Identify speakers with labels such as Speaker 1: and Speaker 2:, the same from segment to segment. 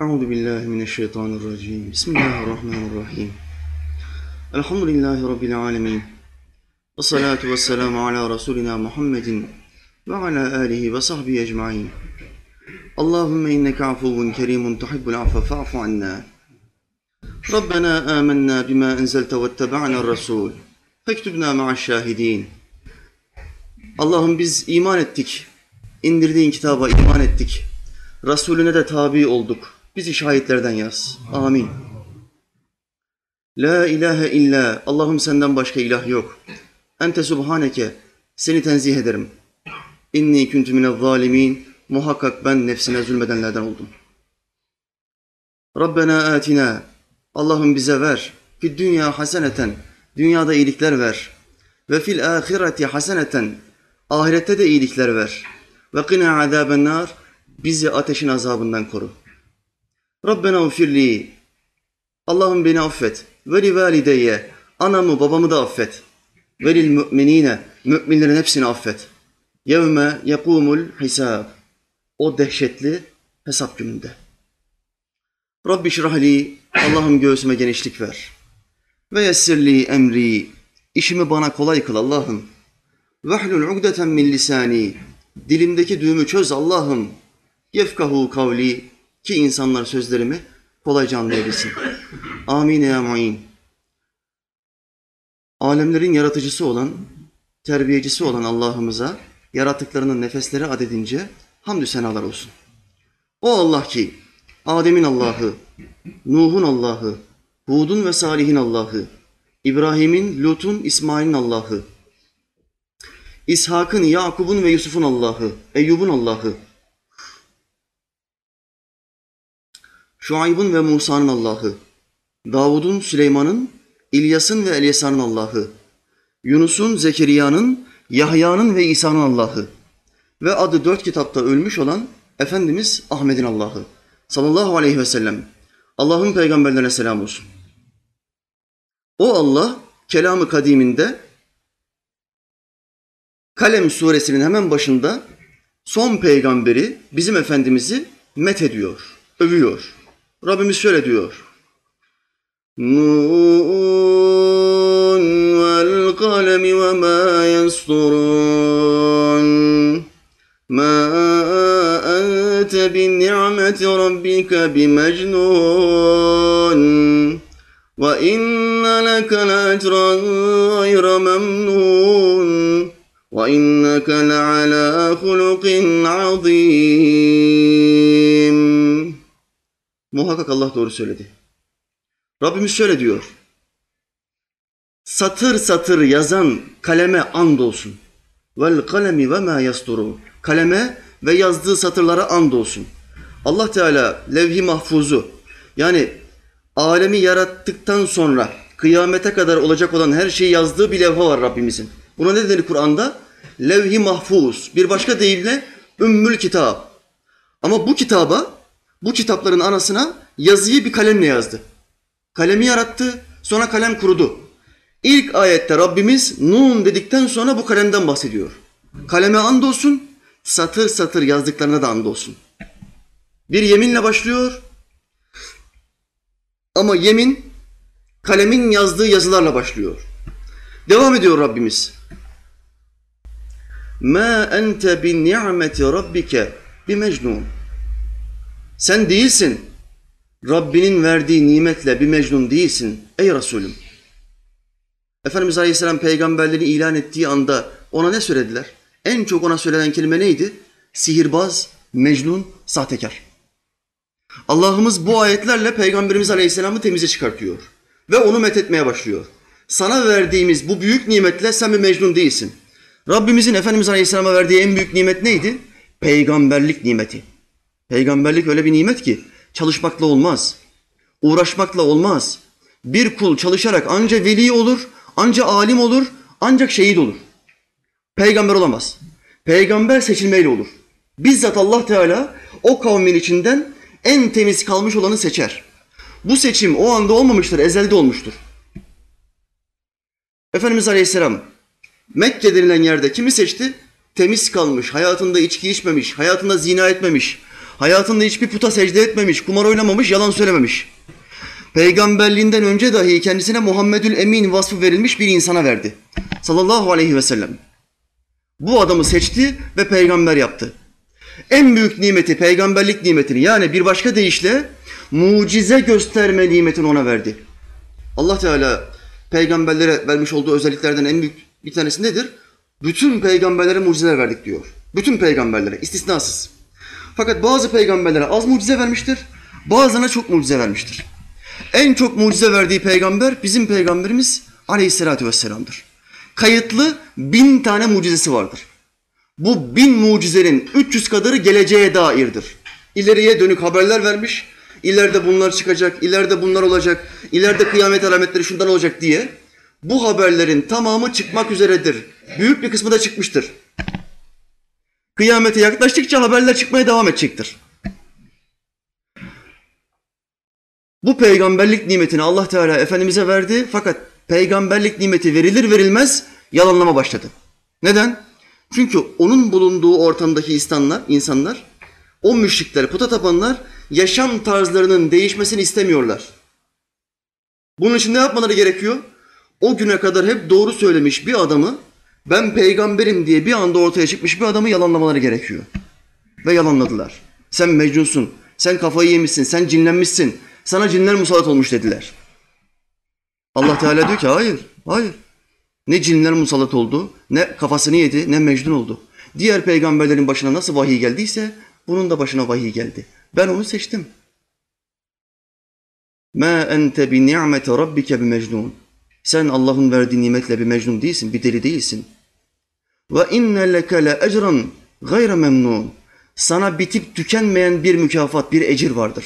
Speaker 1: Euzu billahi mineşşeytanirracim. Bismillahirrahmanirrahim. Elhamdülillahi rabbil alamin. Ve salatu vesselamu ala rasulina Muhammedin ve ala alihi ve sahbihi ecmaîn. Allahümme inneke afuvun kerimun tuhibbul affe fa'fu anna. Rabbena amennâ bima enzelte vettebe'na rasul. Fektubna ma'aş şahidin. Allah'ım biz iman ettik. İndirdiğin kitaba iman ettik. Resulüne de tabi olduk Bizi şahitlerden yaz. Amin. La ilahe illa. Allah'ım senden başka ilah yok. Ente subhaneke. Seni tenzih ederim. İnni kuntu minel zalimin. Muhakkak ben nefsine zulmedenlerden oldum. Rabbena atina. Allah'ım bize ver. Fid dünya haseneten. Dünyada iyilikler ver. Ve fil ahireti haseneten. Ahirette de iyilikler ver. Ve qina azaben. Bizi ateşin azabından koru. Rabbena ufirli. Allah'ım beni affet. Ve li valideyye. Anamı babamı da affet. Ve lil müminine. Müminlerin hepsini affet. Yevme yekumul hisab. O dehşetli hesap gününde. Rabbi şrahli. Allah'ım göğsüme genişlik ver. Ve yessirli emri. İşimi bana kolay kıl Allah'ım. Vehlul ugdeten min lisani. Dilimdeki düğümü çöz Allah'ım. Yefkahu kavli. Ki insanlar sözlerimi kolayca anlayabilsin. Amin ya mu'in. Alemlerin yaratıcısı olan, terbiyecisi olan Allah'ımıza yarattıklarının nefesleri adedince hamdü senalar olsun. O Allah ki Adem'in Allah'ı, Nuh'un Allah'ı, Hud'un ve Salih'in Allah'ı, İbrahim'in, Lut'un, İsmail'in Allah'ı, İshak'ın, Yakub'un ve Yusuf'un Allah'ı, Eyyub'un Allah'ı, Şuayb'ın ve Musa'nın Allah'ı, Davud'un, Süleyman'ın, İlyas'ın ve Elyasa'nın Allah'ı, Yunus'un, Zekeriya'nın, Yahya'nın ve İsa'nın Allah'ı ve adı dört kitapta ölmüş olan Efendimiz Ahmet'in Allah'ı sallallahu aleyhi ve sellem. Allah'ın peygamberlerine selam olsun. O Allah kelamı kadiminde Kalem suresinin hemen başında son peygamberi bizim Efendimiz'i met ediyor, övüyor. Rabbimiz şöyle diyor. Nun vel kalemi ve ma yasturun ma ente bin ni'meti rabbike bimecnun ve inne leke le'ecran gayre memnun وَإِنَّكَ لَعَلَى خُلُقٍ عَظِيمٍ Muhakkak Allah doğru söyledi. Rabbimiz şöyle diyor. Satır satır yazan kaleme and olsun. Vel kalemi ve ma yasturun. Kaleme ve yazdığı satırlara and olsun. Allah Teala levh-i mahfuzu yani alemi yarattıktan sonra kıyamete kadar olacak olan her şeyi yazdığı bir levha var Rabbimizin. Buna ne denir Kur'an'da? Levh-i mahfuz. Bir başka deyimle Ümmül Kitap. Ama bu kitaba, bu kitapların arasına yazıyı bir kalemle yazdı. Kalemi yarattı, sonra kalem kurudu. İlk ayette Rabbimiz Nun dedikten sonra bu kalemden bahsediyor. Kaleme andolsun, satır satır yazdıklarına da andolsun. Bir yeminle başlıyor ama yemin kalemin yazdığı yazılarla başlıyor. Devam ediyor Rabbimiz. Ma ente bi ni'meti rabbike bi mecnun. Sen değilsin. Rabbinin verdiği nimetle bir mecnun değilsin ey Resulüm. Efendimiz Aleyhisselam peygamberliğini ilan ettiği anda ona ne söylediler? En çok ona söylenen kelime neydi? Sihirbaz, mecnun, sahtekar. Allah'ımız bu ayetlerle Peygamberimiz Aleyhisselam'ı temize çıkartıyor. Ve onu methetmeye başlıyor. Sana verdiğimiz bu büyük nimetle sen bir mecnun değilsin. Rabbimizin Efendimiz Aleyhisselam'a verdiği en büyük nimet neydi? Peygamberlik nimeti. Peygamberlik öyle bir nimet ki çalışmakla olmaz. Uğraşmakla olmaz. Bir kul çalışarak anca veli olur, anca alim olur, ancak şehit olur. Peygamber olamaz. Peygamber seçilmeyle olur. Bizzat Allah Teala o kavmin içinden en temiz kalmış olanı seçer. Bu seçim o anda olmamıştır, ezelde olmuştur. Efendimiz Aleyhisselam Mekke denilen yerde kimi seçti? Temiz kalmış, hayatında içki içmemiş, hayatında zina etmemiş, Hayatında hiçbir puta secde etmemiş, kumar oynamamış, yalan söylememiş. Peygamberliğinden önce dahi kendisine Muhammedül Emin vasfı verilmiş bir insana verdi. Sallallahu aleyhi ve sellem. Bu adamı seçti ve peygamber yaptı. En büyük nimeti, peygamberlik nimetini yani bir başka deyişle mucize gösterme nimetini ona verdi. Allah Teala peygamberlere vermiş olduğu özelliklerden en büyük bir tanesi nedir? Bütün peygamberlere mucizeler verdik diyor. Bütün peygamberlere istisnasız. Fakat bazı peygamberlere az mucize vermiştir, bazılarına çok mucize vermiştir. En çok mucize verdiği peygamber bizim peygamberimiz aleyhissalatü vesselam'dır. Kayıtlı bin tane mucizesi vardır. Bu bin mucizenin 300 kadarı geleceğe dairdir. İleriye dönük haberler vermiş, ileride bunlar çıkacak, ileride bunlar olacak, ileride kıyamet alametleri şundan olacak diye bu haberlerin tamamı çıkmak üzeredir. Büyük bir kısmı da çıkmıştır. Kıyamete yaklaştıkça haberler çıkmaya devam edecektir. Bu peygamberlik nimetini Allah Teala Efendimiz'e verdi fakat peygamberlik nimeti verilir verilmez yalanlama başladı. Neden? Çünkü onun bulunduğu ortamdaki insanlar, insanlar o müşrikler, puta tapanlar yaşam tarzlarının değişmesini istemiyorlar. Bunun için ne yapmaları gerekiyor? O güne kadar hep doğru söylemiş bir adamı ben peygamberim diye bir anda ortaya çıkmış bir adamı yalanlamaları gerekiyor. Ve yalanladılar. Sen mecnunsun, sen kafayı yemişsin, sen cinlenmişsin, sana cinler musallat olmuş dediler. Allah Teala diyor ki hayır, hayır. Ne cinler musallat oldu, ne kafasını yedi, ne mecnun oldu. Diğer peygamberlerin başına nasıl vahiy geldiyse bunun da başına vahiy geldi. Ben onu seçtim. Ma ente bi ni'meti rabbike bi mecnun. Sen Allah'ın verdiği nimetle bir mecnun değilsin, bir deli değilsin. Ve inne leke le ecran gayre memnun. Sana bitip tükenmeyen bir mükafat, bir ecir vardır.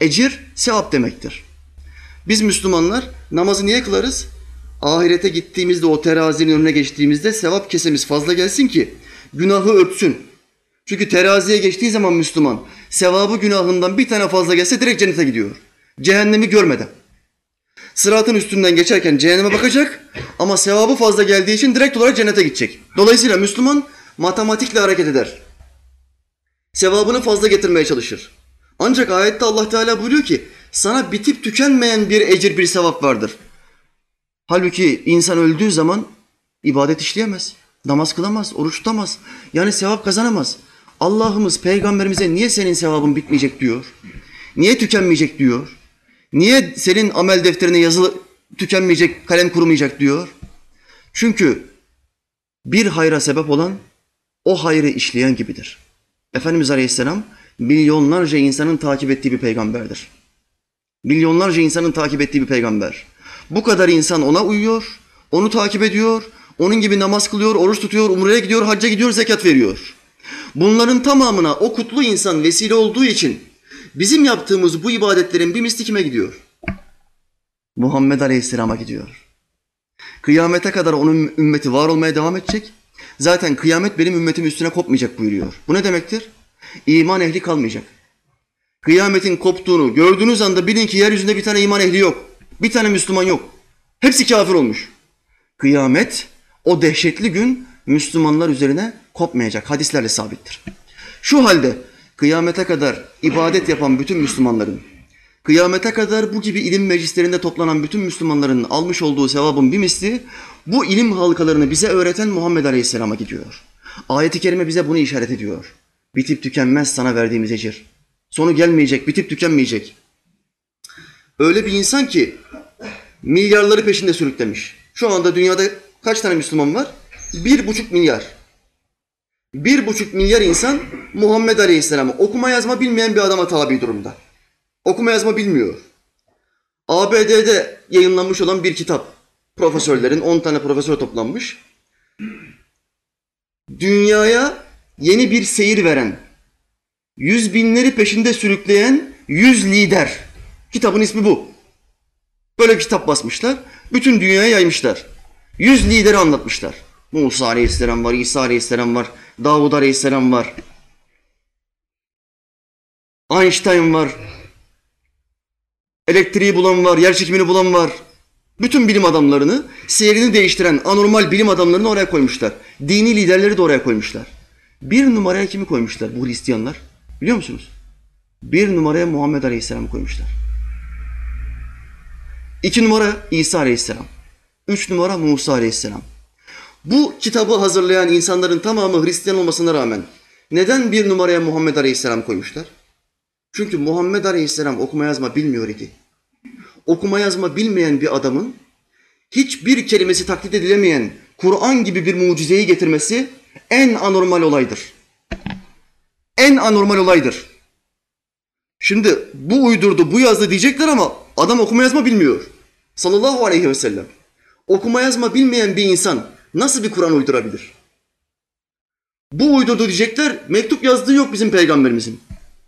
Speaker 1: Ecir, sevap demektir. Biz Müslümanlar namazı niye kılarız? Ahirete gittiğimizde o terazinin önüne geçtiğimizde sevap kesemiz fazla gelsin ki günahı örtsün. Çünkü teraziye geçtiği zaman Müslüman sevabı günahından bir tane fazla gelse direkt cennete gidiyor. Cehennemi görmeden. Sıratın üstünden geçerken cehenneme bakacak ama sevabı fazla geldiği için direkt olarak cennete gidecek. Dolayısıyla Müslüman matematikle hareket eder. Sevabını fazla getirmeye çalışır. Ancak ayette Allah Teala buyuruyor ki sana bitip tükenmeyen bir ecir bir sevap vardır. Halbuki insan öldüğü zaman ibadet işleyemez, namaz kılamaz, oruç tutamaz. Yani sevap kazanamaz. Allah'ımız peygamberimize niye senin sevabın bitmeyecek diyor? Niye tükenmeyecek diyor? Niye senin amel defterine yazılı tükenmeyecek, kalem kurumayacak diyor? Çünkü bir hayra sebep olan o hayrı işleyen gibidir. Efendimiz Aleyhisselam milyonlarca insanın takip ettiği bir peygamberdir. Milyonlarca insanın takip ettiği bir peygamber. Bu kadar insan ona uyuyor, onu takip ediyor, onun gibi namaz kılıyor, oruç tutuyor, umreye gidiyor, hacca gidiyor, zekat veriyor. Bunların tamamına o kutlu insan vesile olduğu için bizim yaptığımız bu ibadetlerin bir misli kime gidiyor? Muhammed Aleyhisselam'a gidiyor. Kıyamete kadar onun ümmeti var olmaya devam edecek. Zaten kıyamet benim ümmetim üstüne kopmayacak buyuruyor. Bu ne demektir? İman ehli kalmayacak. Kıyametin koptuğunu gördüğünüz anda bilin ki yeryüzünde bir tane iman ehli yok. Bir tane Müslüman yok. Hepsi kafir olmuş. Kıyamet o dehşetli gün Müslümanlar üzerine kopmayacak. Hadislerle sabittir. Şu halde kıyamete kadar ibadet yapan bütün Müslümanların, kıyamete kadar bu gibi ilim meclislerinde toplanan bütün Müslümanların almış olduğu sevabın bir misli, bu ilim halkalarını bize öğreten Muhammed Aleyhisselam'a gidiyor. Ayet-i Kerime bize bunu işaret ediyor. Bitip tükenmez sana verdiğimiz ecir. Sonu gelmeyecek, bitip tükenmeyecek. Öyle bir insan ki milyarları peşinde sürüklemiş. Şu anda dünyada kaç tane Müslüman var? Bir buçuk milyar. Bir buçuk milyar insan Muhammed Aleyhisselam'ı okuma yazma bilmeyen bir adama tabi durumda. Okuma yazma bilmiyor. ABD'de yayınlanmış olan bir kitap. Profesörlerin, 10 tane profesör toplanmış. Dünyaya yeni bir seyir veren, yüz binleri peşinde sürükleyen yüz lider. Kitabın ismi bu. Böyle bir kitap basmışlar. Bütün dünyaya yaymışlar. Yüz lideri anlatmışlar. Musa Aleyhisselam var, İsa Aleyhisselam var, Davud Aleyhisselam var. Einstein var. Elektriği bulan var, yer çekimini bulan var. Bütün bilim adamlarını, seyrini değiştiren anormal bilim adamlarını oraya koymuşlar. Dini liderleri de oraya koymuşlar. Bir numaraya kimi koymuşlar bu Hristiyanlar? Biliyor musunuz? Bir numaraya Muhammed Aleyhisselam koymuşlar. İki numara İsa Aleyhisselam. Üç numara Musa Aleyhisselam. Bu kitabı hazırlayan insanların tamamı Hristiyan olmasına rağmen neden bir numaraya Muhammed Aleyhisselam koymuşlar? Çünkü Muhammed Aleyhisselam okuma yazma bilmiyor idi. Okuma yazma bilmeyen bir adamın hiçbir kelimesi taklit edilemeyen Kur'an gibi bir mucizeyi getirmesi en anormal olaydır. En anormal olaydır. Şimdi bu uydurdu, bu yazdı diyecekler ama adam okuma yazma bilmiyor. Sallallahu aleyhi ve sellem. Okuma yazma bilmeyen bir insan nasıl bir Kur'an uydurabilir? Bu uydurdu diyecekler, mektup yazdığı yok bizim peygamberimizin.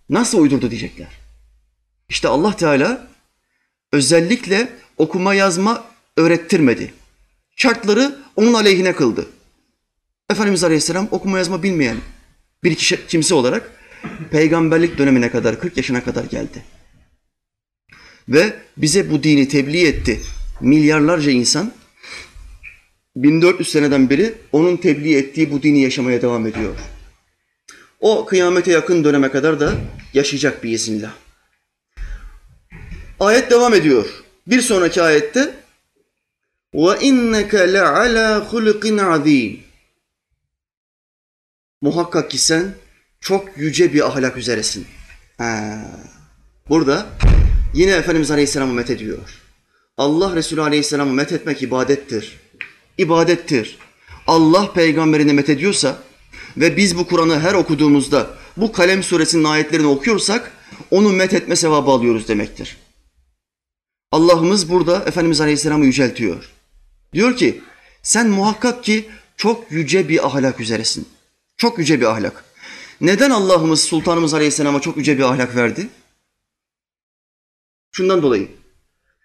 Speaker 1: Nasıl uydurdu diyecekler. İşte Allah Teala özellikle okuma yazma öğrettirmedi. Şartları onun aleyhine kıldı. Efendimiz Aleyhisselam okuma yazma bilmeyen bir kişi, kimse olarak peygamberlik dönemine kadar 40 yaşına kadar geldi. Ve bize bu dini tebliğ etti. Milyarlarca insan 1400 seneden beri onun tebliğ ettiği bu dini yaşamaya devam ediyor. O kıyamete yakın döneme kadar da yaşayacak bir izinle. Ayet devam ediyor. Bir sonraki ayette ve inneke le ala hulukin azim. Muhakkak ki sen çok yüce bir ahlak üzeresin. Ha. Burada yine Efendimiz Aleyhisselam'ı met ediyor. Allah Resulü Aleyhisselam'ı met etmek ibadettir. İbadettir. Allah peygamberini met ediyorsa ve biz bu Kur'an'ı her okuduğumuzda bu Kalem suresinin ayetlerini okuyorsak onu met etme sevabı alıyoruz demektir. Allah'ımız burada Efendimiz Aleyhisselam'ı yüceltiyor. Diyor ki sen muhakkak ki çok yüce bir ahlak üzeresin. Çok yüce bir ahlak. Neden Allah'ımız Sultanımız Aleyhisselam'a çok yüce bir ahlak verdi? Şundan dolayı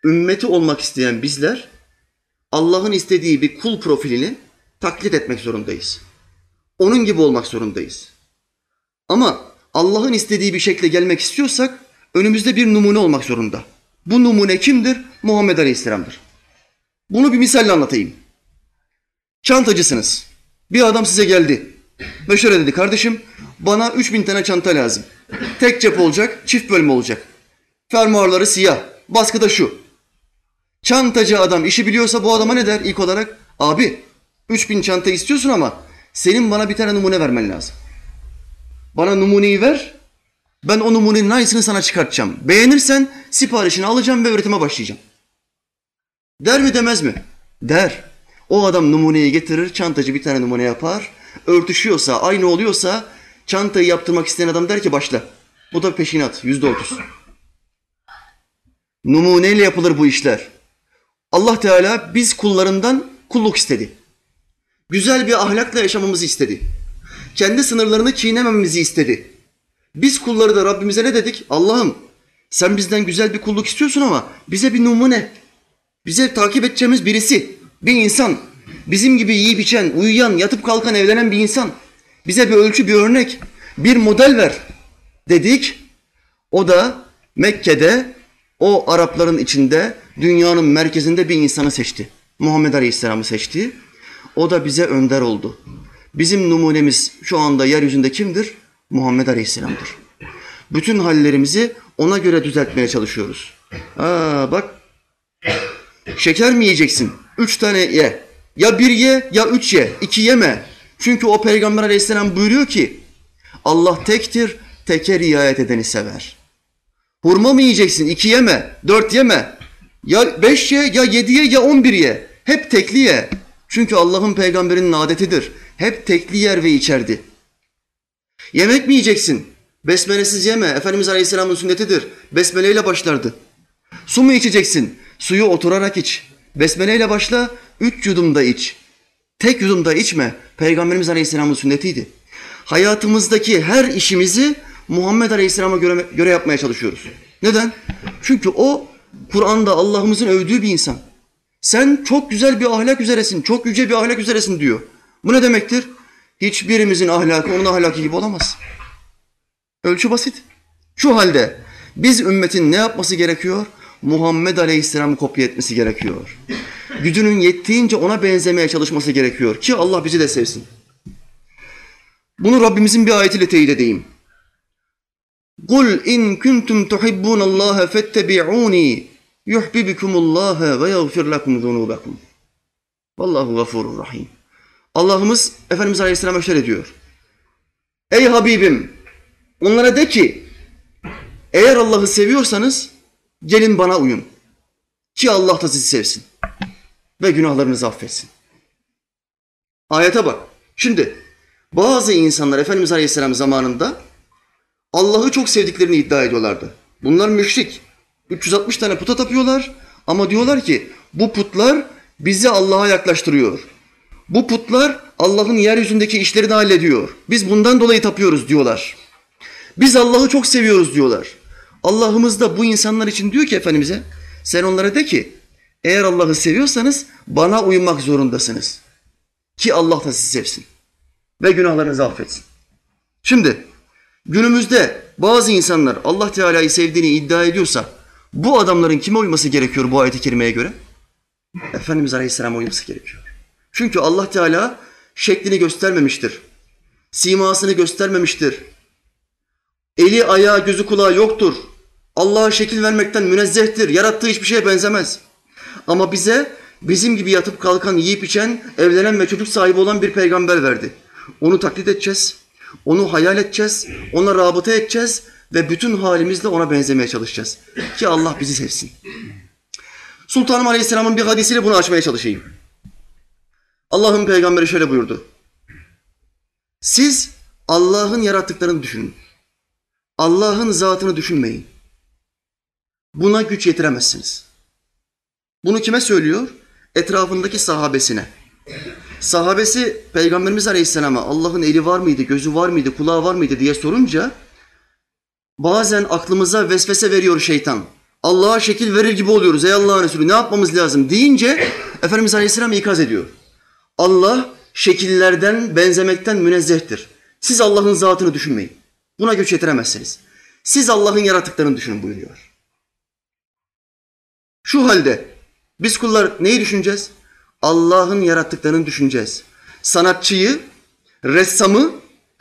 Speaker 1: ümmeti olmak isteyen bizler Allah'ın istediği bir kul profilini taklit etmek zorundayız. Onun gibi olmak zorundayız. Ama Allah'ın istediği bir şekle gelmek istiyorsak önümüzde bir numune olmak zorunda. Bu numune kimdir? Muhammed Aleyhisselam'dır. Bunu bir misalle anlatayım. Çantacısınız. Bir adam size geldi. Ve şöyle dedi kardeşim bana 3000 tane çanta lazım. Tek cep olacak, çift bölme olacak. Fermuarları siyah, baskı da şu. Çantacı adam işi biliyorsa bu adama ne der ilk olarak? Abi 3000 çanta istiyorsun ama senin bana bir tane numune vermen lazım. Bana numuneyi ver, ben o numunenin aynısını sana çıkartacağım. Beğenirsen siparişini alacağım ve üretime başlayacağım. Der mi demez mi? Der. O adam numuneyi getirir, çantacı bir tane numune yapar. Örtüşüyorsa, aynı oluyorsa çantayı yaptırmak isteyen adam der ki başla. Bu da peşinat, yüzde otuz. Numuneyle yapılır bu işler. Allah Teala biz kullarından kulluk istedi. Güzel bir ahlakla yaşamamızı istedi. Kendi sınırlarını çiğnemememizi istedi. Biz kulları da Rabbimize ne dedik? Allah'ım sen bizden güzel bir kulluk istiyorsun ama bize bir numune, bize takip edeceğimiz birisi, bir insan, bizim gibi yiyip içen, uyuyan, yatıp kalkan, evlenen bir insan. Bize bir ölçü, bir örnek, bir model ver dedik. O da Mekke'de o Arapların içinde dünyanın merkezinde bir insanı seçti. Muhammed Aleyhisselam'ı seçti. O da bize önder oldu. Bizim numunemiz şu anda yeryüzünde kimdir? Muhammed Aleyhisselam'dır. Bütün hallerimizi ona göre düzeltmeye çalışıyoruz. Aa bak şeker mi yiyeceksin? Üç tane ye. Ya bir ye ya üç ye. İki yeme. Çünkü o peygamber aleyhisselam buyuruyor ki Allah tektir, teke riayet edeni sever. Hurma mı yiyeceksin? İki yeme, dört yeme. Ya beş ye, ya yedi ye, ya on bir ye. Hep tekli ye. Çünkü Allah'ın peygamberinin adetidir. Hep tekli yer ve içerdi. Yemek mi yiyeceksin? Besmelesiz yeme. Efendimiz Aleyhisselam'ın sünnetidir. Besmeleyle başlardı. Su mu içeceksin? Suyu oturarak iç. Besmeleyle başla, üç yudumda iç. Tek yudumda içme. Peygamberimiz Aleyhisselam'ın sünnetiydi. Hayatımızdaki her işimizi Muhammed Aleyhisselam'a göre, göre yapmaya çalışıyoruz. Neden? Çünkü o Kur'an'da Allah'ımızın övdüğü bir insan. Sen çok güzel bir ahlak üzeresin, çok yüce bir ahlak üzeresin diyor. Bu ne demektir? Hiçbirimizin ahlakı onun ahlakı gibi olamaz. Ölçü basit. Şu halde biz ümmetin ne yapması gerekiyor? Muhammed Aleyhisselam'ı kopya etmesi gerekiyor. Gücünün yettiğince ona benzemeye çalışması gerekiyor ki Allah bizi de sevsin. Bunu Rabbimizin bir ayetiyle teyit edeyim. Kul in kuntum tuhibbunallaha fettebi'uni yuhibbukumullah ve yaghfir lekum zunubakum. Vallahu gafurur rahim. Allah'ımız Efendimiz Aleyhisselam'a şöyle diyor. Ey Habibim onlara de ki eğer Allah'ı seviyorsanız gelin bana uyun. Ki Allah da sizi sevsin. Ve günahlarınızı affetsin. Ayete bak. Şimdi bazı insanlar Efendimiz Aleyhisselam zamanında Allah'ı çok sevdiklerini iddia ediyorlardı. Bunlar müşrik. 360 tane puta tapıyorlar ama diyorlar ki bu putlar bizi Allah'a yaklaştırıyor. Bu putlar Allah'ın yeryüzündeki işlerini hallediyor. Biz bundan dolayı tapıyoruz diyorlar. Biz Allah'ı çok seviyoruz diyorlar. Allah'ımız da bu insanlar için diyor ki Efendimiz'e sen onlara de ki eğer Allah'ı seviyorsanız bana uymak zorundasınız. Ki Allah da sizi sevsin ve günahlarınızı affetsin. Şimdi günümüzde bazı insanlar Allah Teala'yı sevdiğini iddia ediyorsa bu adamların kime uyması gerekiyor bu ayet-i kerimeye göre? Efendimiz Aleyhisselam'a uyması gerekiyor. Çünkü Allah Teala şeklini göstermemiştir. Simasını göstermemiştir. Eli, ayağı, gözü, kulağı yoktur. Allah'a şekil vermekten münezzehtir. Yarattığı hiçbir şeye benzemez. Ama bize bizim gibi yatıp kalkan, yiyip içen, evlenen ve çocuk sahibi olan bir peygamber verdi. Onu taklit edeceğiz. Onu hayal edeceğiz. Ona rabıta edeceğiz ve bütün halimizle ona benzemeye çalışacağız. Ki Allah bizi sevsin. Sultanım Aleyhisselam'ın bir hadisiyle bunu açmaya çalışayım. Allah'ın peygamberi şöyle buyurdu. Siz Allah'ın yarattıklarını düşünün. Allah'ın zatını düşünmeyin. Buna güç yetiremezsiniz. Bunu kime söylüyor? Etrafındaki sahabesine. Sahabesi Peygamberimiz Aleyhisselam'a Allah'ın eli var mıydı, gözü var mıydı, kulağı var mıydı diye sorunca bazen aklımıza vesvese veriyor şeytan. Allah'a şekil verir gibi oluyoruz ey Allah'ın Resulü ne yapmamız lazım deyince Efendimiz Aleyhisselam ikaz ediyor. Allah şekillerden, benzemekten münezzehtir. Siz Allah'ın zatını düşünmeyin. Buna güç yetiremezsiniz. Siz Allah'ın yarattıklarını düşünün buyuruyor. Şu halde biz kullar neyi düşüneceğiz? Allah'ın yarattıklarını düşüneceğiz. Sanatçıyı, ressamı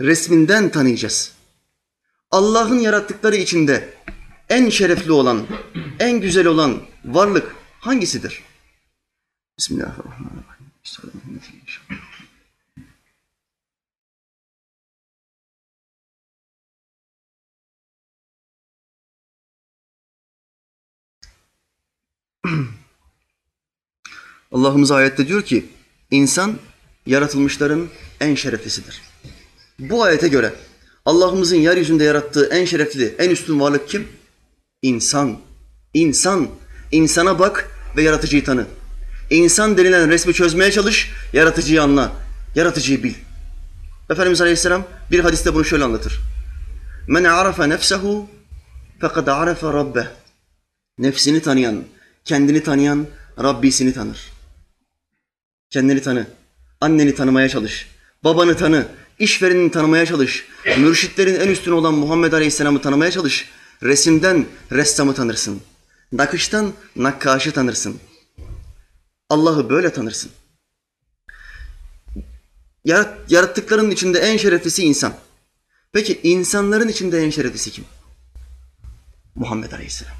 Speaker 1: resminden tanıyacağız. Allah'ın yarattıkları içinde en şerefli olan, en güzel olan varlık hangisidir? Bismillahirrahmanirrahim. Allah'ımız ayette diyor ki insan yaratılmışların en şereflisidir. Bu ayete göre Allah'ımızın yeryüzünde yarattığı en şerefli, en üstün varlık kim? İnsan. İnsan. İnsana bak ve yaratıcıyı tanı. İnsan denilen resmi çözmeye çalış, yaratıcıyı anla. Yaratıcıyı bil. Efendimiz Aleyhisselam bir hadiste bunu şöyle anlatır. Men arafe nefsehu fekad arafe rabbeh. Nefsini tanıyan, kendini tanıyan Rabbisini tanır. Kendini tanı. Anneni tanımaya çalış. Babanı tanı. İşverenini tanımaya çalış. Mürşitlerin en üstün olan Muhammed Aleyhisselam'ı tanımaya çalış. Resimden ressamı tanırsın. Nakıştan nakkaşı tanırsın. Allah'ı böyle tanırsın. Yarat, yarattıklarının içinde en şereflisi insan. Peki insanların içinde en şereflisi kim? Muhammed Aleyhisselam.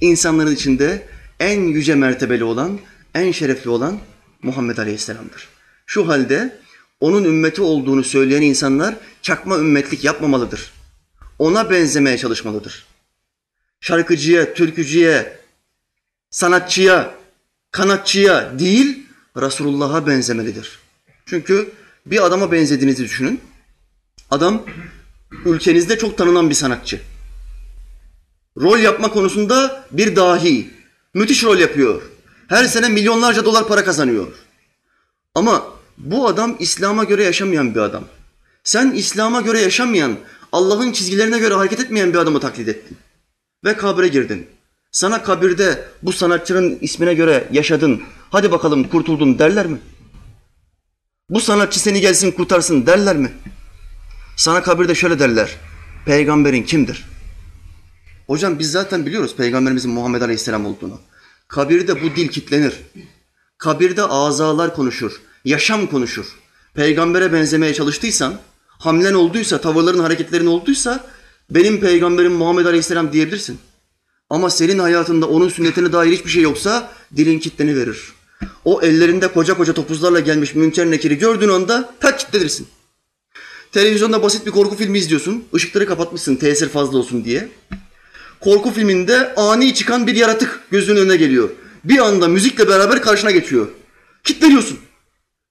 Speaker 1: İnsanların içinde en yüce mertebeli olan, en şerefli olan Muhammed Aleyhisselam'dır. Şu halde onun ümmeti olduğunu söyleyen insanlar çakma ümmetlik yapmamalıdır. Ona benzemeye çalışmalıdır. Şarkıcıya, türkücüye, sanatçıya, kanatçıya değil Resulullah'a benzemelidir. Çünkü bir adama benzediğinizi düşünün. Adam ülkenizde çok tanınan bir sanatçı. Rol yapma konusunda bir dahi. Müthiş rol yapıyor. Her sene milyonlarca dolar para kazanıyor. Ama bu adam İslam'a göre yaşamayan bir adam. Sen İslam'a göre yaşamayan, Allah'ın çizgilerine göre hareket etmeyen bir adamı taklit ettin. Ve kabre girdin. Sana kabirde bu sanatçının ismine göre yaşadın, hadi bakalım kurtuldun derler mi? Bu sanatçı seni gelsin kurtarsın derler mi? Sana kabirde şöyle derler, peygamberin kimdir? Hocam biz zaten biliyoruz peygamberimizin Muhammed Aleyhisselam olduğunu. Kabirde bu dil kitlenir. Kabirde azalar konuşur, yaşam konuşur. Peygambere benzemeye çalıştıysan, hamlen olduysa, tavırların, hareketlerin olduysa Benim peygamberim Muhammed Aleyhisselam diyebilirsin. Ama senin hayatında onun sünnetine dair hiçbir şey yoksa dilin kitleni verir. O ellerinde koca koca topuzlarla gelmiş münker nekiri gördüğün anda tak kitlenirsin. Televizyonda basit bir korku filmi izliyorsun. Işıkları kapatmışsın tesir fazla olsun diye. Korku filminde ani çıkan bir yaratık gözünün önüne geliyor. Bir anda müzikle beraber karşına geçiyor. Kitleniyorsun.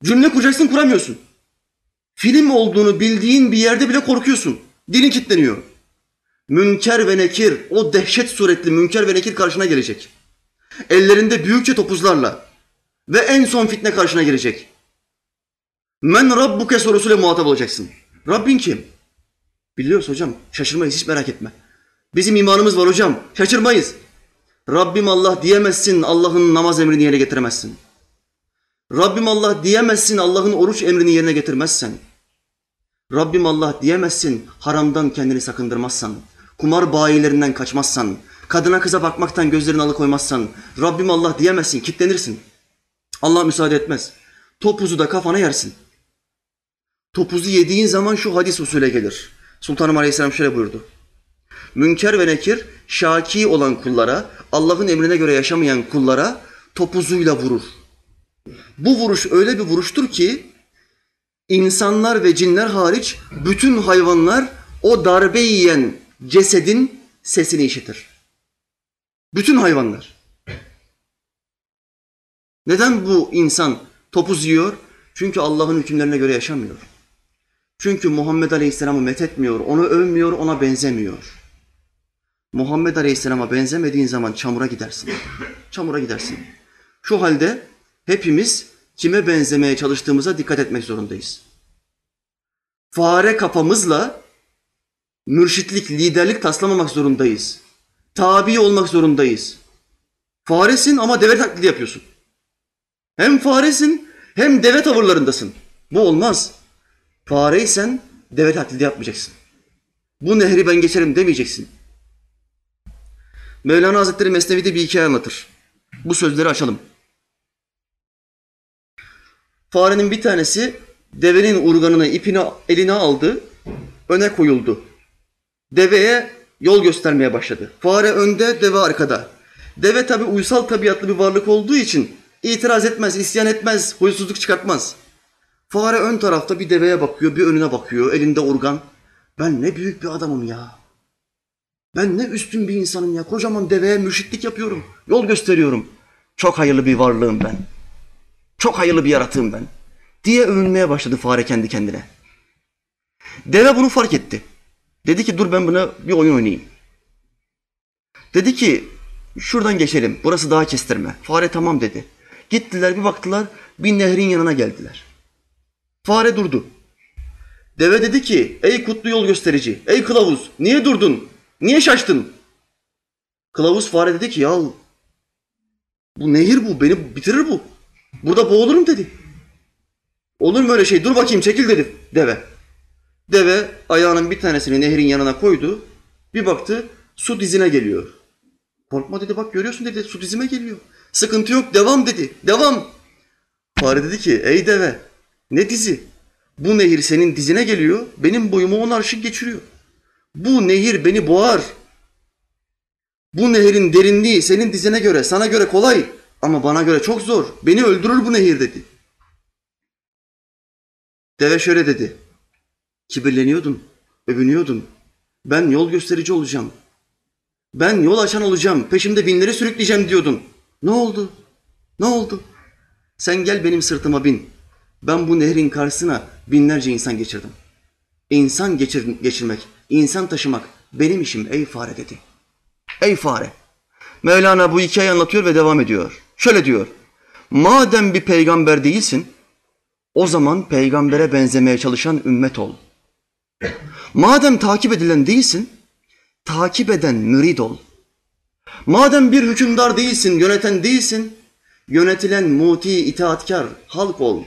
Speaker 1: Cümle kuracaksın kuramıyorsun. Film olduğunu bildiğin bir yerde bile korkuyorsun. Dilin kitleniyor. Münker ve nekir, o dehşet suretli münker ve nekir karşına gelecek. Ellerinde büyükçe topuzlarla ve en son fitne karşına gelecek. Men Rabbuke sorusuyla muhatap olacaksın. Rabbin kim? Biliyoruz hocam. Şaşırmayız hiç merak etme. Bizim imanımız var hocam. Şaşırmayız. Rabbim Allah diyemezsin. Allah'ın namaz emrini yerine getiremezsin. Rabbim Allah diyemezsin. Allah'ın oruç emrini yerine getirmezsen. Rabbim Allah diyemezsin. Haramdan kendini sakındırmazsan. Kumar bayilerinden kaçmazsan. Kadına kıza bakmaktan gözlerini alıkoymazsan. Rabbim Allah diyemezsin. Kitlenirsin. Allah müsaade etmez. Topuzu da kafana yersin. Topuzu yediğin zaman şu hadis usule gelir. Sultanım Aleyhisselam şöyle buyurdu. Münker ve nekir şaki olan kullara, Allah'ın emrine göre yaşamayan kullara topuzuyla vurur. Bu vuruş öyle bir vuruştur ki insanlar ve cinler hariç bütün hayvanlar o darbe yiyen cesedin sesini işitir. Bütün hayvanlar. Neden bu insan topuz yiyor? Çünkü Allah'ın hükümlerine göre yaşamıyor. Çünkü Muhammed Aleyhisselam'ı methetmiyor, onu övmüyor, ona benzemiyor. Muhammed Aleyhisselam'a benzemediğin zaman çamura gidersin. Çamura gidersin. Şu halde hepimiz kime benzemeye çalıştığımıza dikkat etmek zorundayız. Fare kafamızla mürşitlik, liderlik taslamamak zorundayız. Tabi olmak zorundayız. Faresin ama deve taklidi yapıyorsun. Hem faresin hem deve tavırlarındasın. Bu olmaz. Fareysen deve taklidi yapmayacaksın. Bu nehri ben geçerim demeyeceksin. Mevlana Hazretleri Mesnevi'de bir hikaye anlatır. Bu sözleri açalım. Farenin bir tanesi devenin urganını ipini eline aldı, öne koyuldu. Deveye yol göstermeye başladı. Fare önde, deve arkada. Deve tabi uysal tabiatlı bir varlık olduğu için itiraz etmez, isyan etmez, huysuzluk çıkartmaz. Fare ön tarafta bir deveye bakıyor, bir önüne bakıyor, elinde urgan. Ben ne büyük bir adamım ya. Ben ne üstün bir insanım ya. Kocaman deveye mürşitlik yapıyorum. Yol gösteriyorum. Çok hayırlı bir varlığım ben. Çok hayırlı bir yaratığım ben. Diye övünmeye başladı fare kendi kendine. Deve bunu fark etti. Dedi ki dur ben buna bir oyun oynayayım. Dedi ki şuradan geçelim. Burası daha kestirme. Fare tamam dedi. Gittiler bir baktılar bir nehrin yanına geldiler. Fare durdu. Deve dedi ki ey kutlu yol gösterici, ey kılavuz niye durdun? Niye şaştın? Kılavuz fare dedi ki ya bu nehir bu beni bitirir bu. Burada boğulurum dedi. Olur mu öyle şey? Dur bakayım çekil dedi deve. Deve ayağının bir tanesini nehrin yanına koydu. Bir baktı su dizine geliyor. Korkma dedi bak görüyorsun dedi su dizime geliyor. Sıkıntı yok devam dedi. Devam. Fare dedi ki ey deve ne dizi? Bu nehir senin dizine geliyor. Benim boyumu on arşın geçiriyor. Bu nehir beni boğar. Bu nehrin derinliği senin dizine göre, sana göre kolay ama bana göre çok zor. Beni öldürür bu nehir dedi. Deve şöyle dedi. Kibirleniyordun, övünüyordun. Ben yol gösterici olacağım. Ben yol açan olacağım. Peşimde binleri sürükleyeceğim diyordun. Ne oldu? Ne oldu? Sen gel benim sırtıma bin. Ben bu nehrin karşısına binlerce insan geçirdim. İnsan geçir, geçirmek, insan taşımak benim işim ey fare dedi. Ey fare. Mevlana bu hikayeyi anlatıyor ve devam ediyor. Şöyle diyor. Madem bir peygamber değilsin, o zaman peygambere benzemeye çalışan ümmet ol. Madem takip edilen değilsin, takip eden mürid ol. Madem bir hükümdar değilsin, yöneten değilsin, yönetilen muti, itaatkar, halk ol.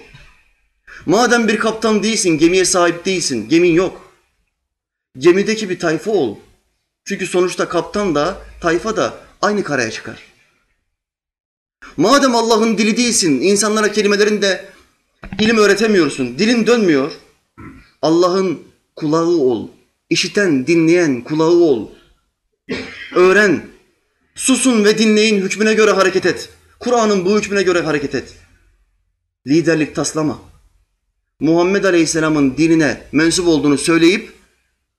Speaker 1: Madem bir kaptan değilsin, gemiye sahip değilsin, gemin yok. Gemideki bir tayfa ol. Çünkü sonuçta kaptan da, tayfa da aynı karaya çıkar. Madem Allah'ın dili değilsin, insanlara kelimelerinde ilim öğretemiyorsun, dilin dönmüyor. Allah'ın kulağı ol. işiten, dinleyen kulağı ol. Öğren. Susun ve dinleyin hükmüne göre hareket et. Kur'an'ın bu hükmüne göre hareket et. Liderlik taslama. Muhammed Aleyhisselam'ın dinine mensup olduğunu söyleyip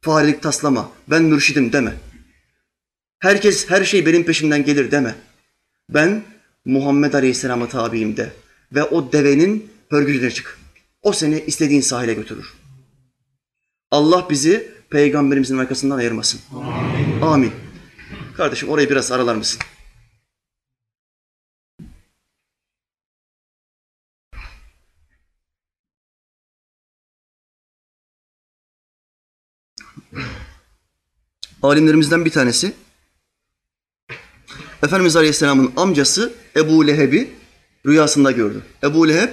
Speaker 1: fahrilik taslama. Ben mürşidim deme. Herkes her şey benim peşimden gelir deme. Ben Muhammed Aleyhisselam'a tabiyim de ve o devenin hörgücüne çık. O seni istediğin sahile götürür. Allah bizi peygamberimizin arkasından ayırmasın. Amin. Amin. Kardeşim orayı biraz aralar mısın? Alimlerimizden bir tanesi Efendimiz Aleyhisselam'ın amcası Ebu Leheb'i rüyasında gördü. Ebu Leheb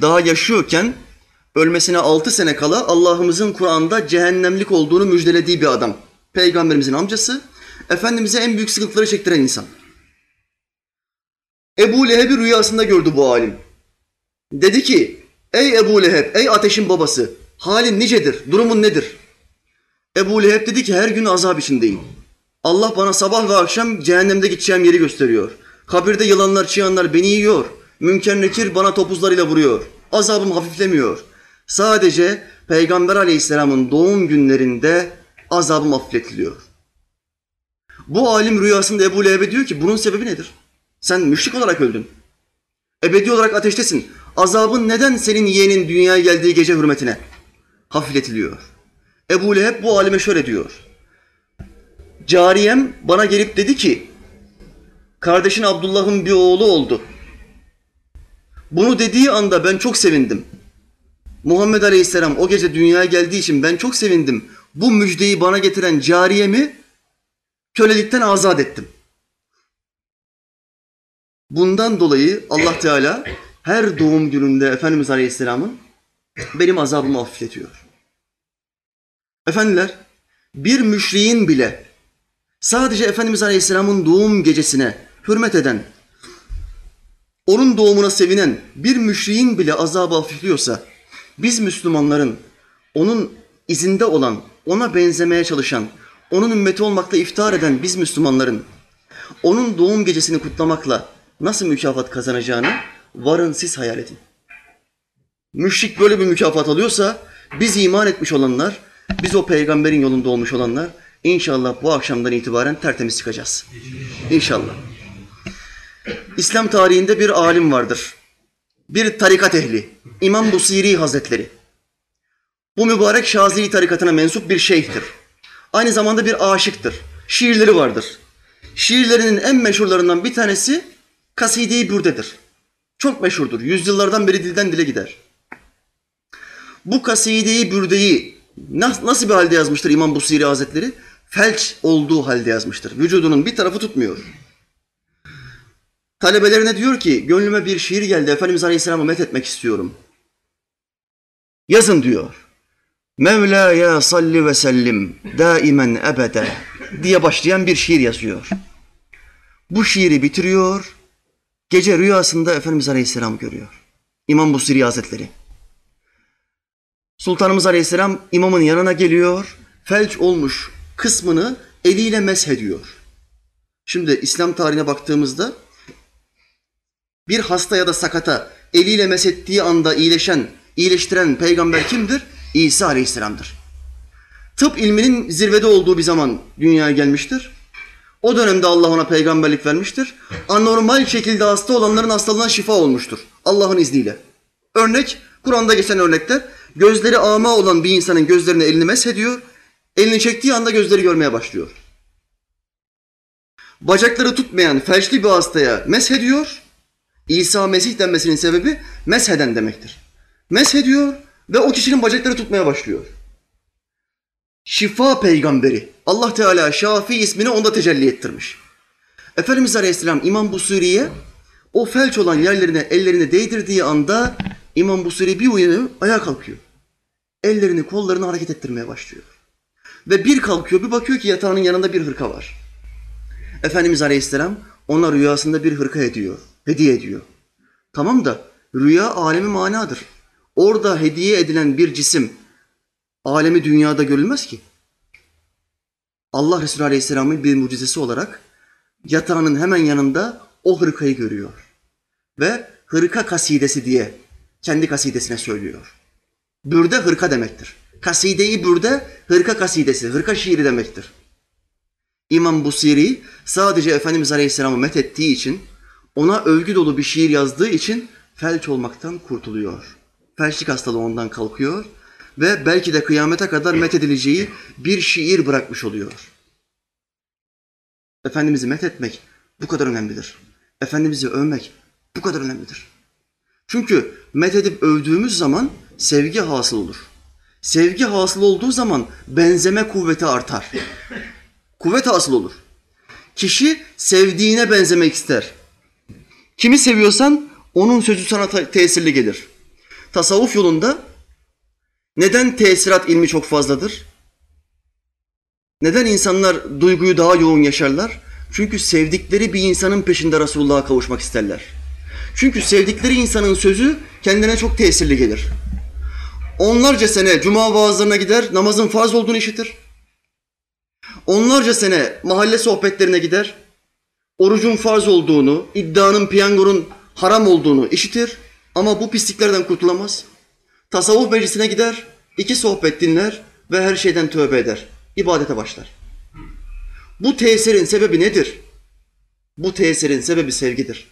Speaker 1: daha yaşıyorken ölmesine altı sene kala Allah'ımızın Kur'an'da cehennemlik olduğunu müjdelediği bir adam. Peygamberimizin amcası, Efendimiz'e en büyük sıkıntıları çektiren insan. Ebu Leheb'i rüyasında gördü bu alim. Dedi ki, ey Ebu Leheb, ey ateşin babası, halin nicedir, durumun nedir? Ebu Leheb dedi ki, her gün azap içindeyim. Allah bana sabah ve akşam cehennemde gideceğim yeri gösteriyor. Kabirde yılanlar, çıyanlar beni yiyor. Münker nekir bana topuzlarıyla vuruyor. Azabım hafiflemiyor. Sadece Peygamber aleyhisselamın doğum günlerinde azabım hafifletiliyor. Bu alim rüyasında Ebu Leheb'e diyor ki bunun sebebi nedir? Sen müşrik olarak öldün. Ebedi olarak ateştesin. Azabın neden senin yeğenin dünyaya geldiği gece hürmetine hafifletiliyor? Ebu Leheb bu alime şöyle diyor. Cariyem bana gelip dedi ki, kardeşin Abdullah'ın bir oğlu oldu. Bunu dediği anda ben çok sevindim. Muhammed Aleyhisselam o gece dünyaya geldiği için ben çok sevindim. Bu müjdeyi bana getiren cariyemi kölelikten azat ettim. Bundan dolayı Allah Teala her doğum gününde Efendimiz Aleyhisselam'ın benim azabımı hafifletiyor. Efendiler, bir müşriğin bile sadece Efendimiz Aleyhisselam'ın doğum gecesine hürmet eden, onun doğumuna sevinen bir müşriğin bile azabı hafifliyorsa, biz Müslümanların onun izinde olan, ona benzemeye çalışan, onun ümmeti olmakla iftihar eden biz Müslümanların onun doğum gecesini kutlamakla nasıl mükafat kazanacağını varın siz hayal edin. Müşrik böyle bir mükafat alıyorsa biz iman etmiş olanlar, biz o peygamberin yolunda olmuş olanlar inşallah bu akşamdan itibaren tertemiz çıkacağız. İnşallah. İslam tarihinde bir alim vardır. Bir tarikat ehli. İmam Busiri Hazretleri. Bu mübarek Şazili tarikatına mensup bir şeyhtir. Aynı zamanda bir aşıktır. Şiirleri vardır. Şiirlerinin en meşhurlarından bir tanesi Kaside-i Bürde'dir. Çok meşhurdur. Yüzyıllardan beri dilden dile gider. Bu Kaside-i Bürde'yi nasıl bir halde yazmıştır İmam Busiri Hazretleri? Felç olduğu halde yazmıştır. Vücudunun bir tarafı tutmuyor. Talebelerine diyor ki, gönlüme bir şiir geldi, Efendimiz Aleyhisselam'ı met etmek istiyorum. Yazın diyor. Mevla'ya salli ve sellim daimen ebede diye başlayan bir şiir yazıyor. Bu şiiri bitiriyor, gece rüyasında Efendimiz Aleyhisselam görüyor. İmam Busiri Hazretleri. Sultanımız Aleyhisselam imamın yanına geliyor, felç olmuş kısmını eliyle meshediyor. Şimdi İslam tarihine baktığımızda bir hasta ya da sakata eliyle meshettiği anda iyileşen, iyileştiren peygamber kimdir? İsa Aleyhisselam'dır. Tıp ilminin zirvede olduğu bir zaman dünyaya gelmiştir. O dönemde Allah ona peygamberlik vermiştir. Anormal şekilde hasta olanların hastalığına şifa olmuştur. Allah'ın izniyle. Örnek, Kur'an'da geçen örnekler, gözleri ama olan bir insanın gözlerine elini meshediyor, elini çektiği anda gözleri görmeye başlıyor. Bacakları tutmayan felçli bir hastaya meshediyor, İsa Mesih denmesinin sebebi mesheden demektir. Meshediyor ve o kişinin bacakları tutmaya başlıyor. Şifa peygamberi. Allah Teala Şafi ismini onda tecelli ettirmiş. Efendimiz Aleyhisselam İmam Busuri'ye o felç olan yerlerine ellerini değdirdiği anda İmam Busuri bir uyanıyor, ayağa kalkıyor. Ellerini, kollarını hareket ettirmeye başlıyor. Ve bir kalkıyor, bir bakıyor ki yatağının yanında bir hırka var. Efendimiz Aleyhisselam ona rüyasında bir hırka ediyor, hediye ediyor. Tamam da rüya alemi manadır. Orada hediye edilen bir cisim alemi dünyada görülmez ki. Allah Resulü Aleyhisselam'ın bir mucizesi olarak yatağının hemen yanında o hırkayı görüyor. Ve hırka kasidesi diye kendi kasidesine söylüyor. Bürde hırka demektir. Kasideyi bürde hırka kasidesi, hırka şiiri demektir. İmam Busiri sadece Efendimiz Aleyhisselam'ı methettiği için, ona övgü dolu bir şiir yazdığı için felç olmaktan kurtuluyor. Felçlik hastalığı ondan kalkıyor ve belki de kıyamete kadar methedileceği bir şiir bırakmış oluyor. Efendimiz'i methetmek bu kadar önemlidir. Efendimiz'i övmek bu kadar önemlidir. Çünkü methedip övdüğümüz zaman sevgi hasıl olur. Sevgi hasıl olduğu zaman benzeme kuvveti artar. Kuvvet hasıl olur. Kişi sevdiğine benzemek ister. Kimi seviyorsan onun sözü sana tesirli gelir. Tasavvuf yolunda neden tesirat ilmi çok fazladır? Neden insanlar duyguyu daha yoğun yaşarlar? Çünkü sevdikleri bir insanın peşinde Resulullah'a kavuşmak isterler. Çünkü sevdikleri insanın sözü kendine çok tesirli gelir. Onlarca sene cuma vaazlarına gider, namazın farz olduğunu işitir. Onlarca sene mahalle sohbetlerine gider, orucun farz olduğunu, iddianın, piyangonun haram olduğunu işitir ama bu pisliklerden kurtulamaz. Tasavvuf meclisine gider, iki sohbet dinler ve her şeyden tövbe eder. İbadete başlar. Bu tesirin sebebi nedir? Bu tesirin sebebi sevgidir.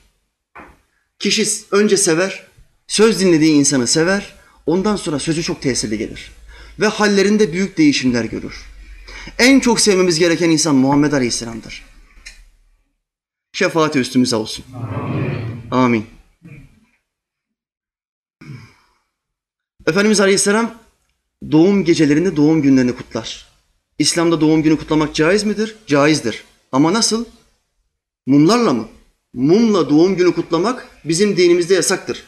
Speaker 1: Kişi önce sever, söz dinlediği insanı sever, ondan sonra sözü çok tesirli gelir. Ve hallerinde büyük değişimler görür. En çok sevmemiz gereken insan Muhammed Aleyhisselam'dır. Şefaati üstümüze olsun. Amin. Amin. Efendimiz Aleyhisselam doğum gecelerinde doğum günlerini kutlar. İslam'da doğum günü kutlamak caiz midir? Caizdir. Ama nasıl? Mumlarla mı? Mumla doğum günü kutlamak bizim dinimizde yasaktır.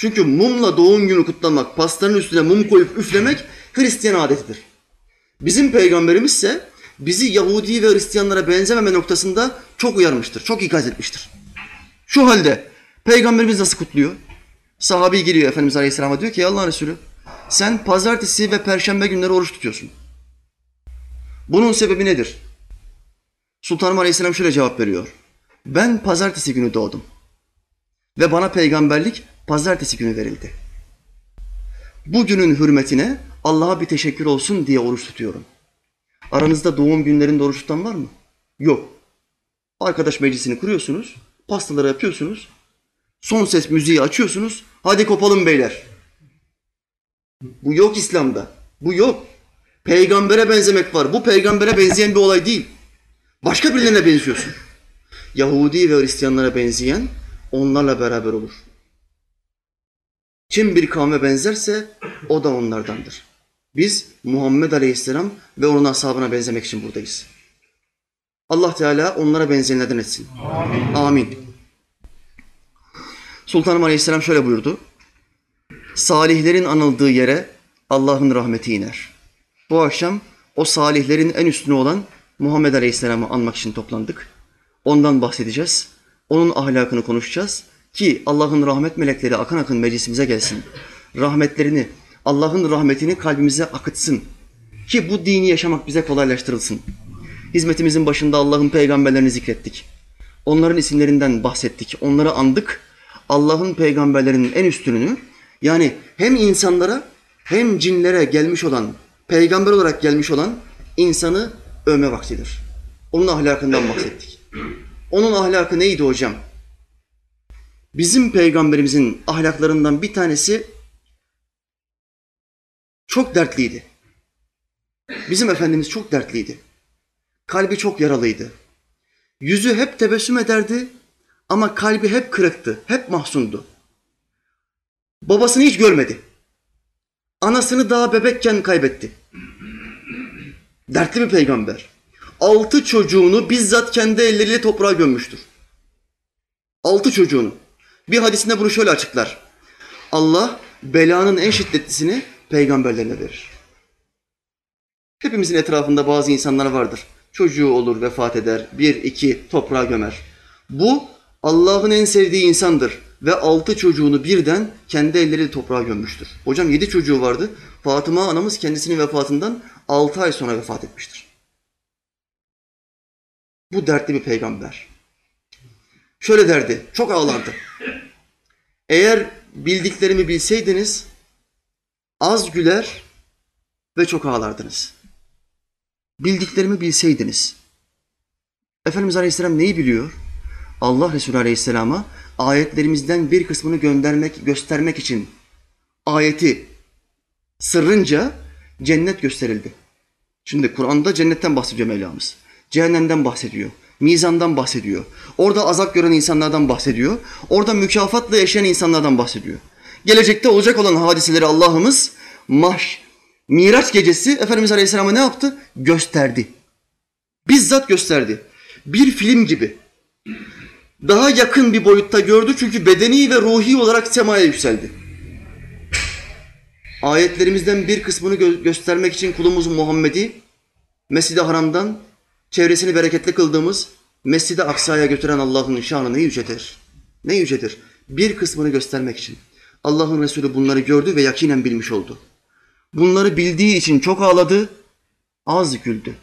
Speaker 1: Çünkü mumla doğum günü kutlamak, pastanın üstüne mum koyup üflemek Hristiyan adetidir. Bizim peygamberimiz ise bizi Yahudi ve Hristiyanlara benzememe noktasında çok uyarmıştır, çok ikaz etmiştir. Şu halde peygamberimiz nasıl kutluyor? Sahabi giriyor Efendimiz Aleyhisselam'a diyor ki Allah Resulü sen pazartesi ve perşembe günleri oruç tutuyorsun. Bunun sebebi nedir? Sultanım Aleyhisselam şöyle cevap veriyor. Ben pazartesi günü doğdum. Ve bana peygamberlik pazartesi günü verildi. Bugünün hürmetine Allah'a bir teşekkür olsun diye oruç tutuyorum. Aranızda doğum günlerinde oruç tutan var mı? Yok. Arkadaş meclisini kuruyorsunuz, pastaları yapıyorsunuz, son ses müziği açıyorsunuz, hadi kopalım beyler. Bu yok İslam'da. Bu yok. Peygambere benzemek var. Bu peygambere benzeyen bir olay değil. Başka birilerine benziyorsun. Yahudi ve Hristiyanlara benzeyen onlarla beraber olur. Kim bir kavme benzerse o da onlardandır. Biz Muhammed Aleyhisselam ve onun ashabına benzemek için buradayız. Allah Teala onlara benzeyenlerden etsin. Amin. Amin. Sultanım Aleyhisselam şöyle buyurdu. Salihlerin anıldığı yere Allah'ın rahmeti iner. Bu akşam o salihlerin en üstünü olan Muhammed Aleyhisselam'ı anmak için toplandık. Ondan bahsedeceğiz. Onun ahlakını konuşacağız ki Allah'ın rahmet melekleri akın akın meclisimize gelsin. Rahmetlerini, Allah'ın rahmetini kalbimize akıtsın. Ki bu dini yaşamak bize kolaylaştırılsın. Hizmetimizin başında Allah'ın peygamberlerini zikrettik. Onların isimlerinden bahsettik, onları andık. Allah'ın peygamberlerinin en üstününü yani hem insanlara hem cinlere gelmiş olan, peygamber olarak gelmiş olan insanı övme vaktidir. Onun ahlakından bahsettik. Onun ahlakı neydi hocam? Bizim peygamberimizin ahlaklarından bir tanesi çok dertliydi. Bizim Efendimiz çok dertliydi. Kalbi çok yaralıydı. Yüzü hep tebessüm ederdi ama kalbi hep kırıktı, hep mahzundu. Babasını hiç görmedi. Anasını daha bebekken kaybetti. Dertli bir peygamber. Altı çocuğunu bizzat kendi elleriyle toprağa gömmüştür. Altı çocuğunu. Bir hadisinde bunu şöyle açıklar. Allah belanın en şiddetlisini peygamberlerine verir. Hepimizin etrafında bazı insanlar vardır. Çocuğu olur, vefat eder, bir, iki toprağa gömer. Bu Allah'ın en sevdiği insandır ve altı çocuğunu birden kendi elleriyle toprağa gömmüştür. Hocam yedi çocuğu vardı. Fatıma anamız kendisinin vefatından altı ay sonra vefat etmiştir. Bu dertli bir peygamber. Şöyle derdi, çok ağlardı. Eğer bildiklerimi bilseydiniz az güler ve çok ağlardınız. Bildiklerimi bilseydiniz. Efendimiz Aleyhisselam neyi biliyor? Allah Resulü Aleyhisselam'a ayetlerimizden bir kısmını göndermek, göstermek için ayeti sırrınca cennet gösterildi. Şimdi Kur'an'da cennetten bahsediyor Mevlamız. Cehennemden bahsediyor. Mizandan bahsediyor. Orada azap gören insanlardan bahsediyor. Orada mükafatla yaşayan insanlardan bahsediyor. Gelecekte olacak olan hadiseleri Allah'ımız Mahş, Miraç gecesi Efendimiz Aleyhisselam'a ne yaptı? Gösterdi. Bizzat gösterdi. Bir film gibi. Daha yakın bir boyutta gördü çünkü bedeni ve ruhi olarak semaya yükseldi. Ayetlerimizden bir kısmını gö- göstermek için kulumuz Muhammed'i Mescid-i Haram'dan çevresini bereketli kıldığımız Mescid-i Aksa'ya götüren Allah'ın şanı ne yücedir. Ne yücedir. Bir kısmını göstermek için. Allah'ın Resulü bunları gördü ve yakinen bilmiş oldu. Bunları bildiği için çok ağladı, az güldü.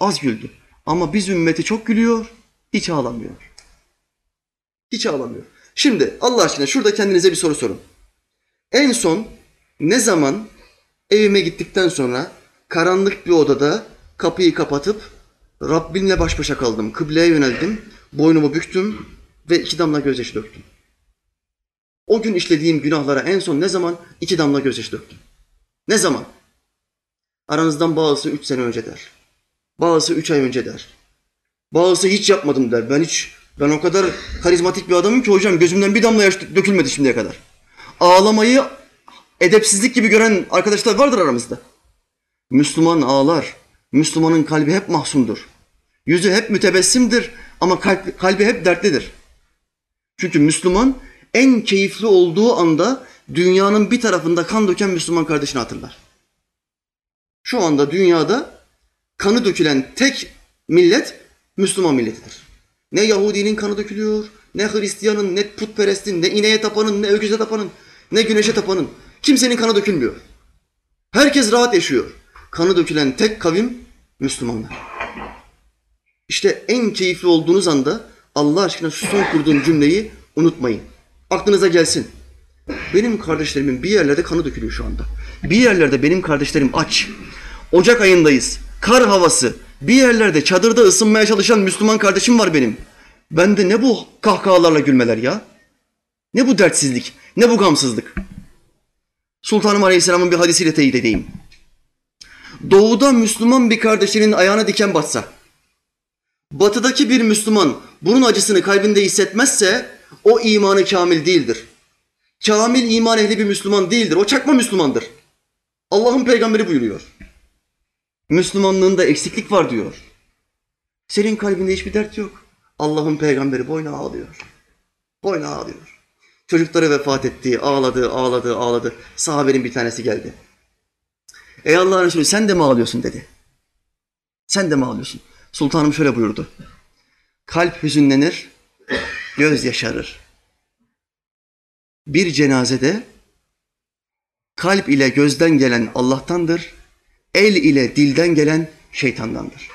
Speaker 1: Az güldü. Ama biz ümmeti çok gülüyor, hiç ağlamıyor. Hiç ağlamıyor. Şimdi Allah aşkına şurada kendinize bir soru sorun. En son ne zaman evime gittikten sonra karanlık bir odada kapıyı kapatıp Rabbimle baş başa kaldım. Kıbleye yöneldim, boynumu büktüm ve iki damla gözyaşı döktüm. O gün işlediğim günahlara en son ne zaman iki damla gözyaşı döktüm? Ne zaman? Aranızdan bazısı üç sene önce der. Bazısı üç ay önce der. Bazısı hiç yapmadım der. Ben hiç, ben o kadar karizmatik bir adamım ki hocam gözümden bir damla yaş dökülmedi şimdiye kadar. Ağlamayı edepsizlik gibi gören arkadaşlar vardır aramızda. Müslüman ağlar. Müslümanın kalbi hep mahzundur. Yüzü hep mütebessimdir ama kalp, kalbi hep dertlidir. Çünkü Müslüman en keyifli olduğu anda dünyanın bir tarafında kan döken Müslüman kardeşini hatırlar. Şu anda dünyada kanı dökülen tek millet Müslüman milletidir. Ne Yahudinin kanı dökülüyor, ne Hristiyanın, ne putperestin, ne ineğe tapanın, ne öküze tapanın, ne güneşe tapanın. Kimsenin kanı dökülmüyor. Herkes rahat yaşıyor. Kanı dökülen tek kavim Müslümanlar. İşte en keyifli olduğunuz anda Allah aşkına şu son kurduğum cümleyi unutmayın. Aklınıza gelsin. Benim kardeşlerimin bir yerlerde kanı dökülüyor şu anda. Bir yerlerde benim kardeşlerim aç. Ocak ayındayız. Kar havası. Bir yerlerde çadırda ısınmaya çalışan Müslüman kardeşim var benim. Bende ne bu kahkahalarla gülmeler ya? Ne bu dertsizlik? Ne bu gamsızlık? Sultanım Aleyhisselam'ın bir hadisiyle teyit edeyim. Doğuda Müslüman bir kardeşinin ayağına diken batsa, batıdaki bir Müslüman bunun acısını kalbinde hissetmezse o imanı kamil değildir. Kamil iman ehli bir Müslüman değildir. O çakma Müslümandır. Allah'ın peygamberi buyuruyor. Müslümanlığında eksiklik var diyor. Senin kalbinde hiçbir dert yok. Allah'ın peygamberi boyuna ağlıyor. Boyuna ağlıyor. Çocukları vefat etti, ağladı, ağladı, ağladı. Sahabenin bir tanesi geldi. Ey Allah'ın Resulü sen de mi ağlıyorsun dedi. Sen de mi ağlıyorsun? Sultanım şöyle buyurdu. Kalp hüzünlenir, göz yaşarır. Bir cenazede kalp ile gözden gelen Allah'tandır, el ile dilden gelen şeytandandır.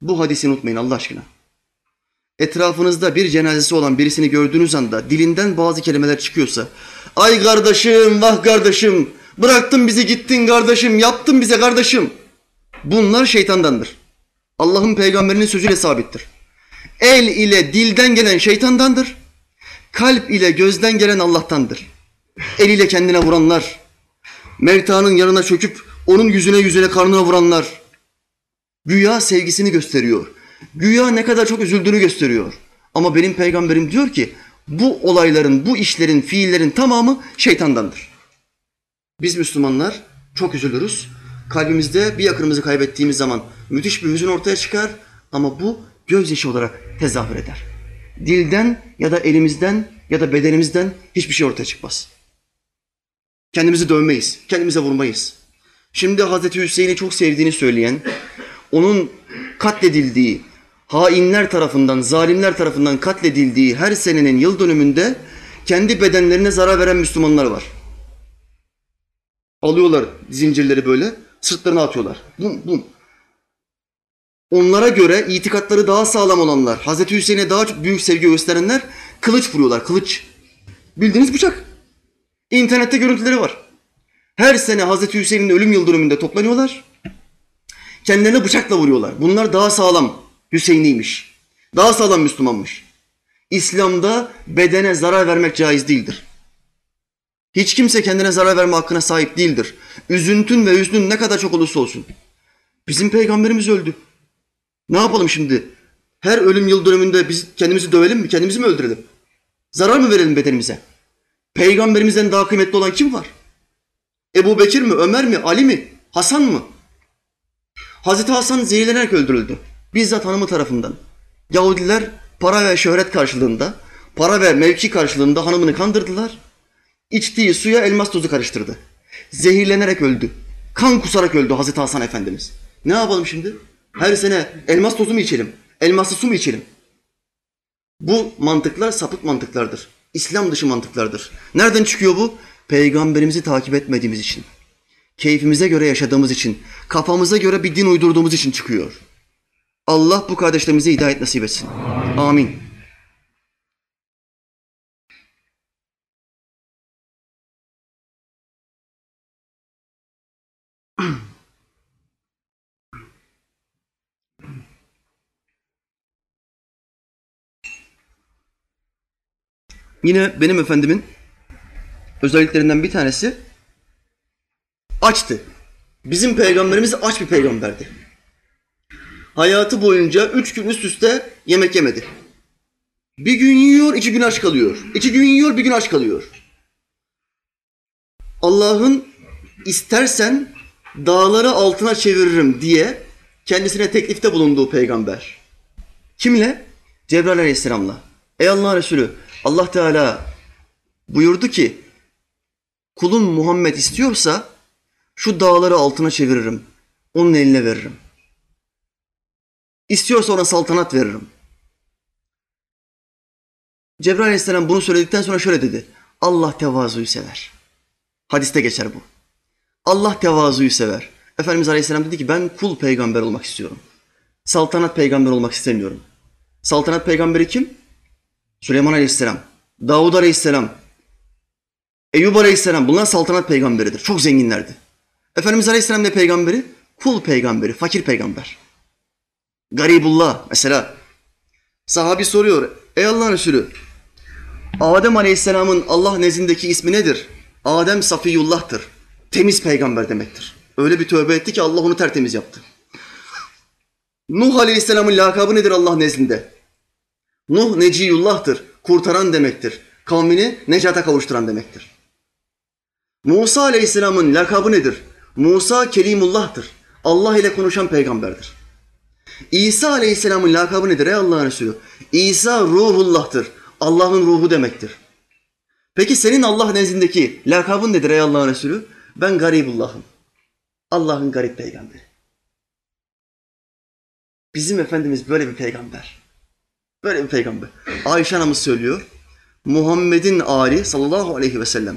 Speaker 1: Bu hadisi unutmayın Allah aşkına. Etrafınızda bir cenazesi olan birisini gördüğünüz anda dilinden bazı kelimeler çıkıyorsa ay kardeşim, vah kardeşim, bıraktın bizi gittin kardeşim, yaptın bize kardeşim. Bunlar şeytandandır. Allah'ın peygamberinin sözüyle sabittir. El ile dilden gelen şeytandandır. Kalp ile gözden gelen Allah'tandır. El ile kendine vuranlar, Mevta'nın yanına çöküp onun yüzüne yüzüne karnına vuranlar, güya sevgisini gösteriyor. Güya ne kadar çok üzüldüğünü gösteriyor. Ama benim peygamberim diyor ki bu olayların, bu işlerin, fiillerin tamamı şeytandandır. Biz Müslümanlar çok üzülürüz. Kalbimizde bir yakınımızı kaybettiğimiz zaman müthiş bir hüzün ortaya çıkar ama bu gözyaşı olarak tezahür eder. Dilden ya da elimizden ya da bedenimizden hiçbir şey ortaya çıkmaz. Kendimizi dövmeyiz, kendimize vurmayız. Şimdi Hazreti Hüseyin'i çok sevdiğini söyleyen, onun katledildiği, hainler tarafından, zalimler tarafından katledildiği her senenin yıl dönümünde kendi bedenlerine zarar veren Müslümanlar var. Alıyorlar zincirleri böyle, sırtlarına atıyorlar. Bum bum. Onlara göre itikatları daha sağlam olanlar, Hazreti Hüseyin'e daha büyük sevgi gösterenler kılıç vuruyorlar, kılıç. Bildiğiniz bıçak. İnternette görüntüleri var. Her sene Hazreti Hüseyin'in ölüm yıl dönümünde toplanıyorlar. Kendilerine bıçakla vuruyorlar. Bunlar daha sağlam Hüseyin'iymiş. Daha sağlam Müslümanmış. İslam'da bedene zarar vermek caiz değildir. Hiç kimse kendine zarar verme hakkına sahip değildir. Üzüntün ve hüznün ne kadar çok olursa olsun. Bizim peygamberimiz öldü. Ne yapalım şimdi? Her ölüm yıl dönümünde biz kendimizi dövelim mi? Kendimizi mi öldürelim? Zarar mı verelim bedenimize? Peygamberimizden daha kıymetli olan kim var? Ebu Bekir mi, Ömer mi, Ali mi, Hasan mı? Hazreti Hasan zehirlenerek öldürüldü. Bizzat hanımı tarafından. Yahudiler para ve şöhret karşılığında, para ve mevki karşılığında hanımını kandırdılar. İçtiği suya elmas tozu karıştırdı. Zehirlenerek öldü. Kan kusarak öldü Hazreti Hasan Efendimiz. Ne yapalım şimdi? Her sene elmas tozu mu içelim? Elmaslı su mu içelim? Bu mantıklar sapık mantıklardır. İslam dışı mantıklardır. Nereden çıkıyor bu? Peygamberimizi takip etmediğimiz için. Keyfimize göre yaşadığımız için, kafamıza göre bir din uydurduğumuz için çıkıyor. Allah bu kardeşlerimize hidayet nasip etsin. Amin. Yine benim efendimin özelliklerinden bir tanesi açtı. Bizim peygamberimiz aç bir peygamberdi. Hayatı boyunca üç gün üst üste yemek yemedi. Bir gün yiyor, iki gün aç kalıyor. İki gün yiyor, bir gün aç kalıyor. Allah'ın istersen dağları altına çeviririm diye kendisine teklifte bulunduğu peygamber. Kimle? Cebrail aleyhisselamla. Ey Allah Resulü Allah Teala buyurdu ki kulun Muhammed istiyorsa şu dağları altına çeviririm. Onun eline veririm. İstiyorsa ona saltanat veririm. Cebrail aleyhisselam bunu söyledikten sonra şöyle dedi. Allah tevazuyu sever. Hadiste geçer bu. Allah tevazuyu sever. Efendimiz Aleyhisselam dedi ki ben kul peygamber olmak istiyorum. Saltanat peygamber olmak istemiyorum. Saltanat peygamberi kim? Süleyman Aleyhisselam, Davud Aleyhisselam, Eyüp Aleyhisselam bunlar saltanat peygamberidir. Çok zenginlerdi. Efendimiz Aleyhisselam ne peygamberi? Kul peygamberi, fakir peygamber. Garibullah mesela. Sahabi soruyor. Ey Allah'ın Resulü, Adem Aleyhisselam'ın Allah nezdindeki ismi nedir? Adem Safiyullah'tır. Temiz peygamber demektir. Öyle bir tövbe etti ki Allah onu tertemiz yaptı. Nuh Aleyhisselam'ın lakabı nedir Allah nezdinde? Nuh Neciyullah'tır. Kurtaran demektir. Kavmini necata kavuşturan demektir. Musa Aleyhisselam'ın lakabı nedir? Musa Kelimullah'tır. Allah ile konuşan peygamberdir. İsa Aleyhisselam'ın lakabı nedir ey Allah'ın Resulü? İsa Ruhullah'tır. Allah'ın ruhu demektir. Peki senin Allah nezdindeki lakabın nedir ey Allah'ın Resulü? Ben garibullah'ım. Allah'ın garip peygamberi. Bizim Efendimiz böyle bir peygamber. Böyle bir peygamber. Ayşe anamız söylüyor. Muhammed'in Ali sallallahu aleyhi ve sellem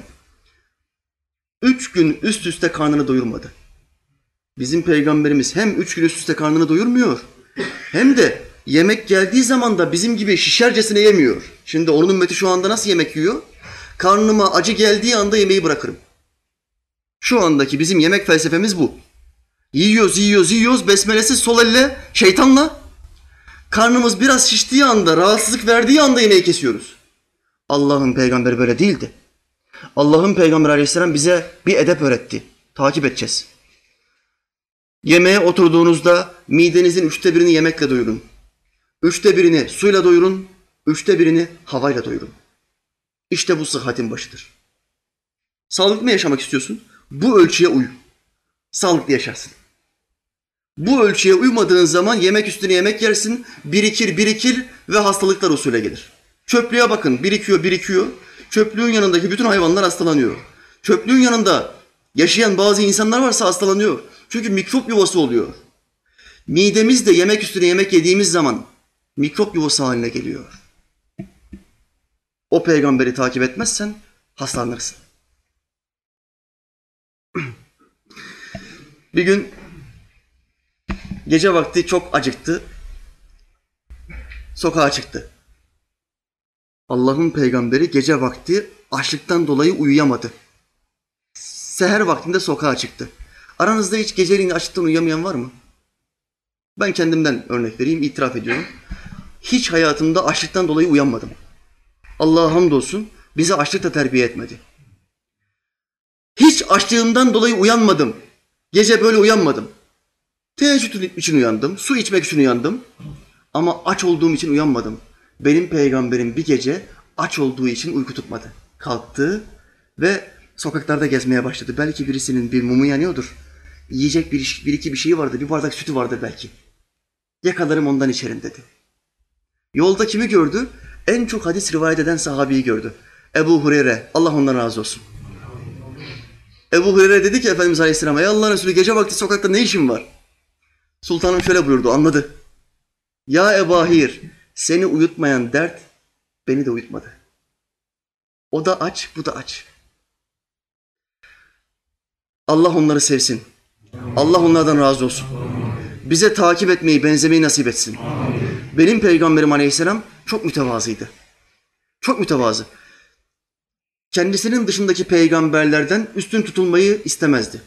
Speaker 1: üç gün üst üste karnını doyurmadı. Bizim peygamberimiz hem üç gün üst üste karnını doyurmuyor hem de yemek geldiği zaman da bizim gibi şişercesine yemiyor. Şimdi onun ümmeti şu anda nasıl yemek yiyor? Karnıma acı geldiği anda yemeği bırakırım. Şu andaki bizim yemek felsefemiz bu. Yiyoruz, yiyoruz, yiyoruz. Besmelesiz sol elle, şeytanla. Karnımız biraz şiştiği anda, rahatsızlık verdiği anda yemeği kesiyoruz. Allah'ın peygamberi böyle değildi. Allah'ın peygamberi aleyhisselam bize bir edep öğretti. Takip edeceğiz. Yemeğe oturduğunuzda midenizin üçte birini yemekle doyurun. Üçte birini suyla doyurun. Üçte birini havayla doyurun. İşte bu sıhhatin başıdır. Sağlıklı yaşamak istiyorsun? Bu ölçüye uy. Sağlıklı yaşarsın. Bu ölçüye uymadığın zaman yemek üstüne yemek yersin, birikir birikir ve hastalıklar usule gelir. Çöplüğe bakın, birikiyor birikiyor. Çöplüğün yanındaki bütün hayvanlar hastalanıyor. Çöplüğün yanında yaşayan bazı insanlar varsa hastalanıyor. Çünkü mikrop yuvası oluyor. Midemiz de yemek üstüne yemek yediğimiz zaman mikrop yuvası haline geliyor. O peygamberi takip etmezsen hastalanırsın. Bir gün Gece vakti çok acıktı. Sokağa çıktı. Allah'ın peygamberi gece vakti açlıktan dolayı uyuyamadı. Seher vaktinde sokağa çıktı. Aranızda hiç geceliğin açlıktan uyuyamayan var mı? Ben kendimden örnek vereyim, itiraf ediyorum. Hiç hayatımda açlıktan dolayı uyanmadım. Allah'a hamdolsun bizi açlıkla terbiye etmedi. Hiç açlığımdan dolayı uyanmadım. Gece böyle uyanmadım. Teheccüd için uyandım, su içmek için uyandım. Ama aç olduğum için uyanmadım. Benim peygamberim bir gece aç olduğu için uyku tutmadı. Kalktı ve sokaklarda gezmeye başladı. Belki birisinin bir mumu yanıyordur. Yiyecek bir, bir iki bir şeyi vardı, bir bardak sütü vardı belki. Yakalarım ondan içerim dedi. Yolda kimi gördü? En çok hadis rivayet eden sahabeyi gördü. Ebu Hureyre, Allah ondan razı olsun. Ebu Hureyre dedi ki Efendimiz Aleyhisselam'a, ya Allah Resulü gece vakti sokakta ne işin var? Sultanım şöyle buyurdu, anladı. Ya Ebahir, seni uyutmayan dert beni de uyutmadı. O da aç, bu da aç. Allah onları sevsin. Allah onlardan razı olsun. Bize takip etmeyi, benzemeyi nasip etsin. Benim peygamberim aleyhisselam çok mütevazıydı. Çok mütevazı. Kendisinin dışındaki peygamberlerden üstün tutulmayı istemezdi.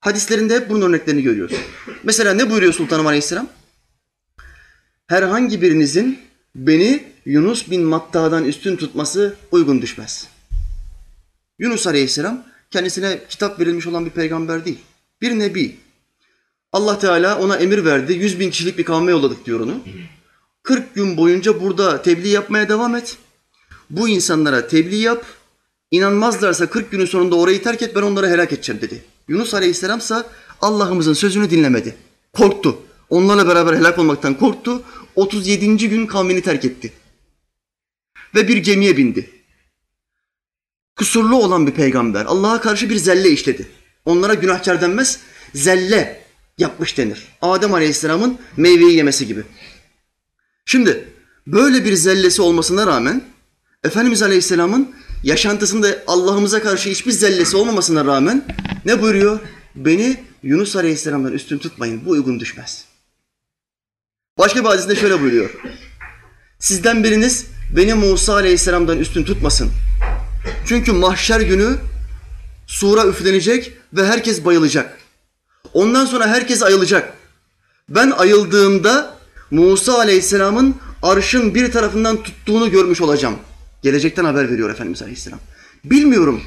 Speaker 1: Hadislerinde hep bunun örneklerini görüyoruz. Mesela ne buyuruyor Sultanım Aleyhisselam? Herhangi birinizin beni Yunus bin Matta'dan üstün tutması uygun düşmez. Yunus Aleyhisselam kendisine kitap verilmiş olan bir peygamber değil. Bir nebi. Allah Teala ona emir verdi. Yüz bin kişilik bir kavme yolladık diyor onu. 40 gün boyunca burada tebliğ yapmaya devam et. Bu insanlara tebliğ yap. İnanmazlarsa 40 günün sonunda orayı terk et ben onları helak edeceğim dedi. Yunus Aleyhisselam ise Allah'ımızın sözünü dinlemedi. Korktu. Onlarla beraber helak olmaktan korktu. 37. gün kavmini terk etti. Ve bir gemiye bindi. Kusurlu olan bir peygamber. Allah'a karşı bir zelle işledi. Onlara günahkar denmez, zelle yapmış denir. Adem Aleyhisselam'ın meyveyi yemesi gibi. Şimdi böyle bir zellesi olmasına rağmen Efendimiz Aleyhisselam'ın yaşantısında Allah'ımıza karşı hiçbir zellesi olmamasına rağmen ne buyuruyor? Beni Yunus Aleyhisselam'dan üstün tutmayın. Bu uygun düşmez. Başka bir hadisinde şöyle buyuruyor. Sizden biriniz beni Musa Aleyhisselam'dan üstün tutmasın. Çünkü mahşer günü sura üflenecek ve herkes bayılacak. Ondan sonra herkes ayılacak. Ben ayıldığımda Musa Aleyhisselam'ın arşın bir tarafından tuttuğunu görmüş olacağım. Gelecekten haber veriyor Efendimiz Aleyhisselam. Bilmiyorum.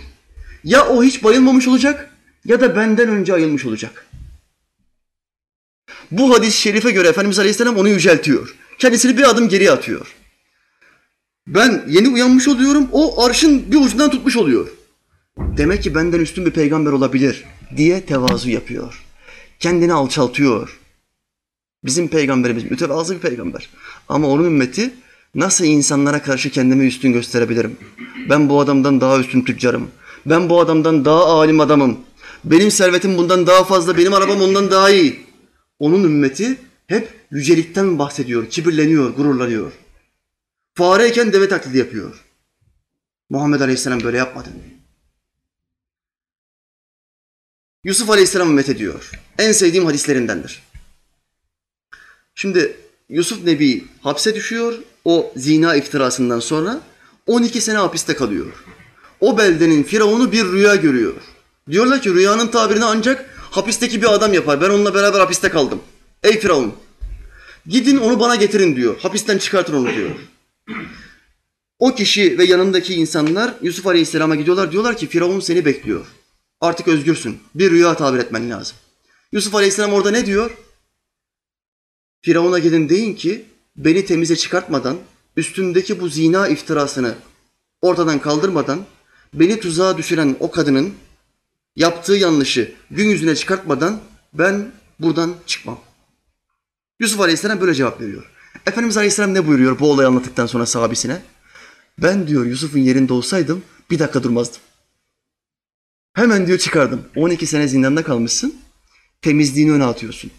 Speaker 1: Ya o hiç bayılmamış olacak ya da benden önce ayılmış olacak. Bu hadis-i şerife göre Efendimiz Aleyhisselam onu yüceltiyor. Kendisini bir adım geriye atıyor. Ben yeni uyanmış oluyorum, o arşın bir ucundan tutmuş oluyor. Demek ki benden üstün bir peygamber olabilir diye tevazu yapıyor. Kendini alçaltıyor. Bizim peygamberimiz mütevazı bir peygamber. Ama onun ümmeti nasıl insanlara karşı kendimi üstün gösterebilirim? Ben bu adamdan daha üstün tüccarım. Ben bu adamdan daha alim adamım. Benim servetim bundan daha fazla, benim arabam ondan daha iyi. Onun ümmeti hep yücelikten bahsediyor, kibirleniyor, gururlanıyor. Fareyken deve taklidi yapıyor. Muhammed Aleyhisselam böyle yapmadı. Yusuf Aleyhisselam ümmet ediyor. En sevdiğim hadislerindendir. Şimdi Yusuf Nebi hapse düşüyor. O zina iftirasından sonra 12 sene hapiste kalıyor. O beldenin firavunu bir rüya görüyor. Diyorlar ki rüyanın tabirini ancak hapisteki bir adam yapar. Ben onunla beraber hapiste kaldım. Ey firavun gidin onu bana getirin diyor. Hapisten çıkartın onu diyor. O kişi ve yanındaki insanlar Yusuf Aleyhisselam'a gidiyorlar. Diyorlar ki Firavun seni bekliyor. Artık özgürsün. Bir rüya tabir etmen lazım. Yusuf Aleyhisselam orada ne diyor? Firavun'a gidin deyin ki beni temize çıkartmadan, üstündeki bu zina iftirasını ortadan kaldırmadan, beni tuzağa düşüren o kadının yaptığı yanlışı gün yüzüne çıkartmadan ben buradan çıkmam. Yusuf Aleyhisselam böyle cevap veriyor. Efendimiz Aleyhisselam ne buyuruyor bu olayı anlattıktan sonra sahabisine? Ben diyor Yusuf'un yerinde olsaydım bir dakika durmazdım. Hemen diyor çıkardım. 12 sene zindanda kalmışsın. Temizliğini öne atıyorsun.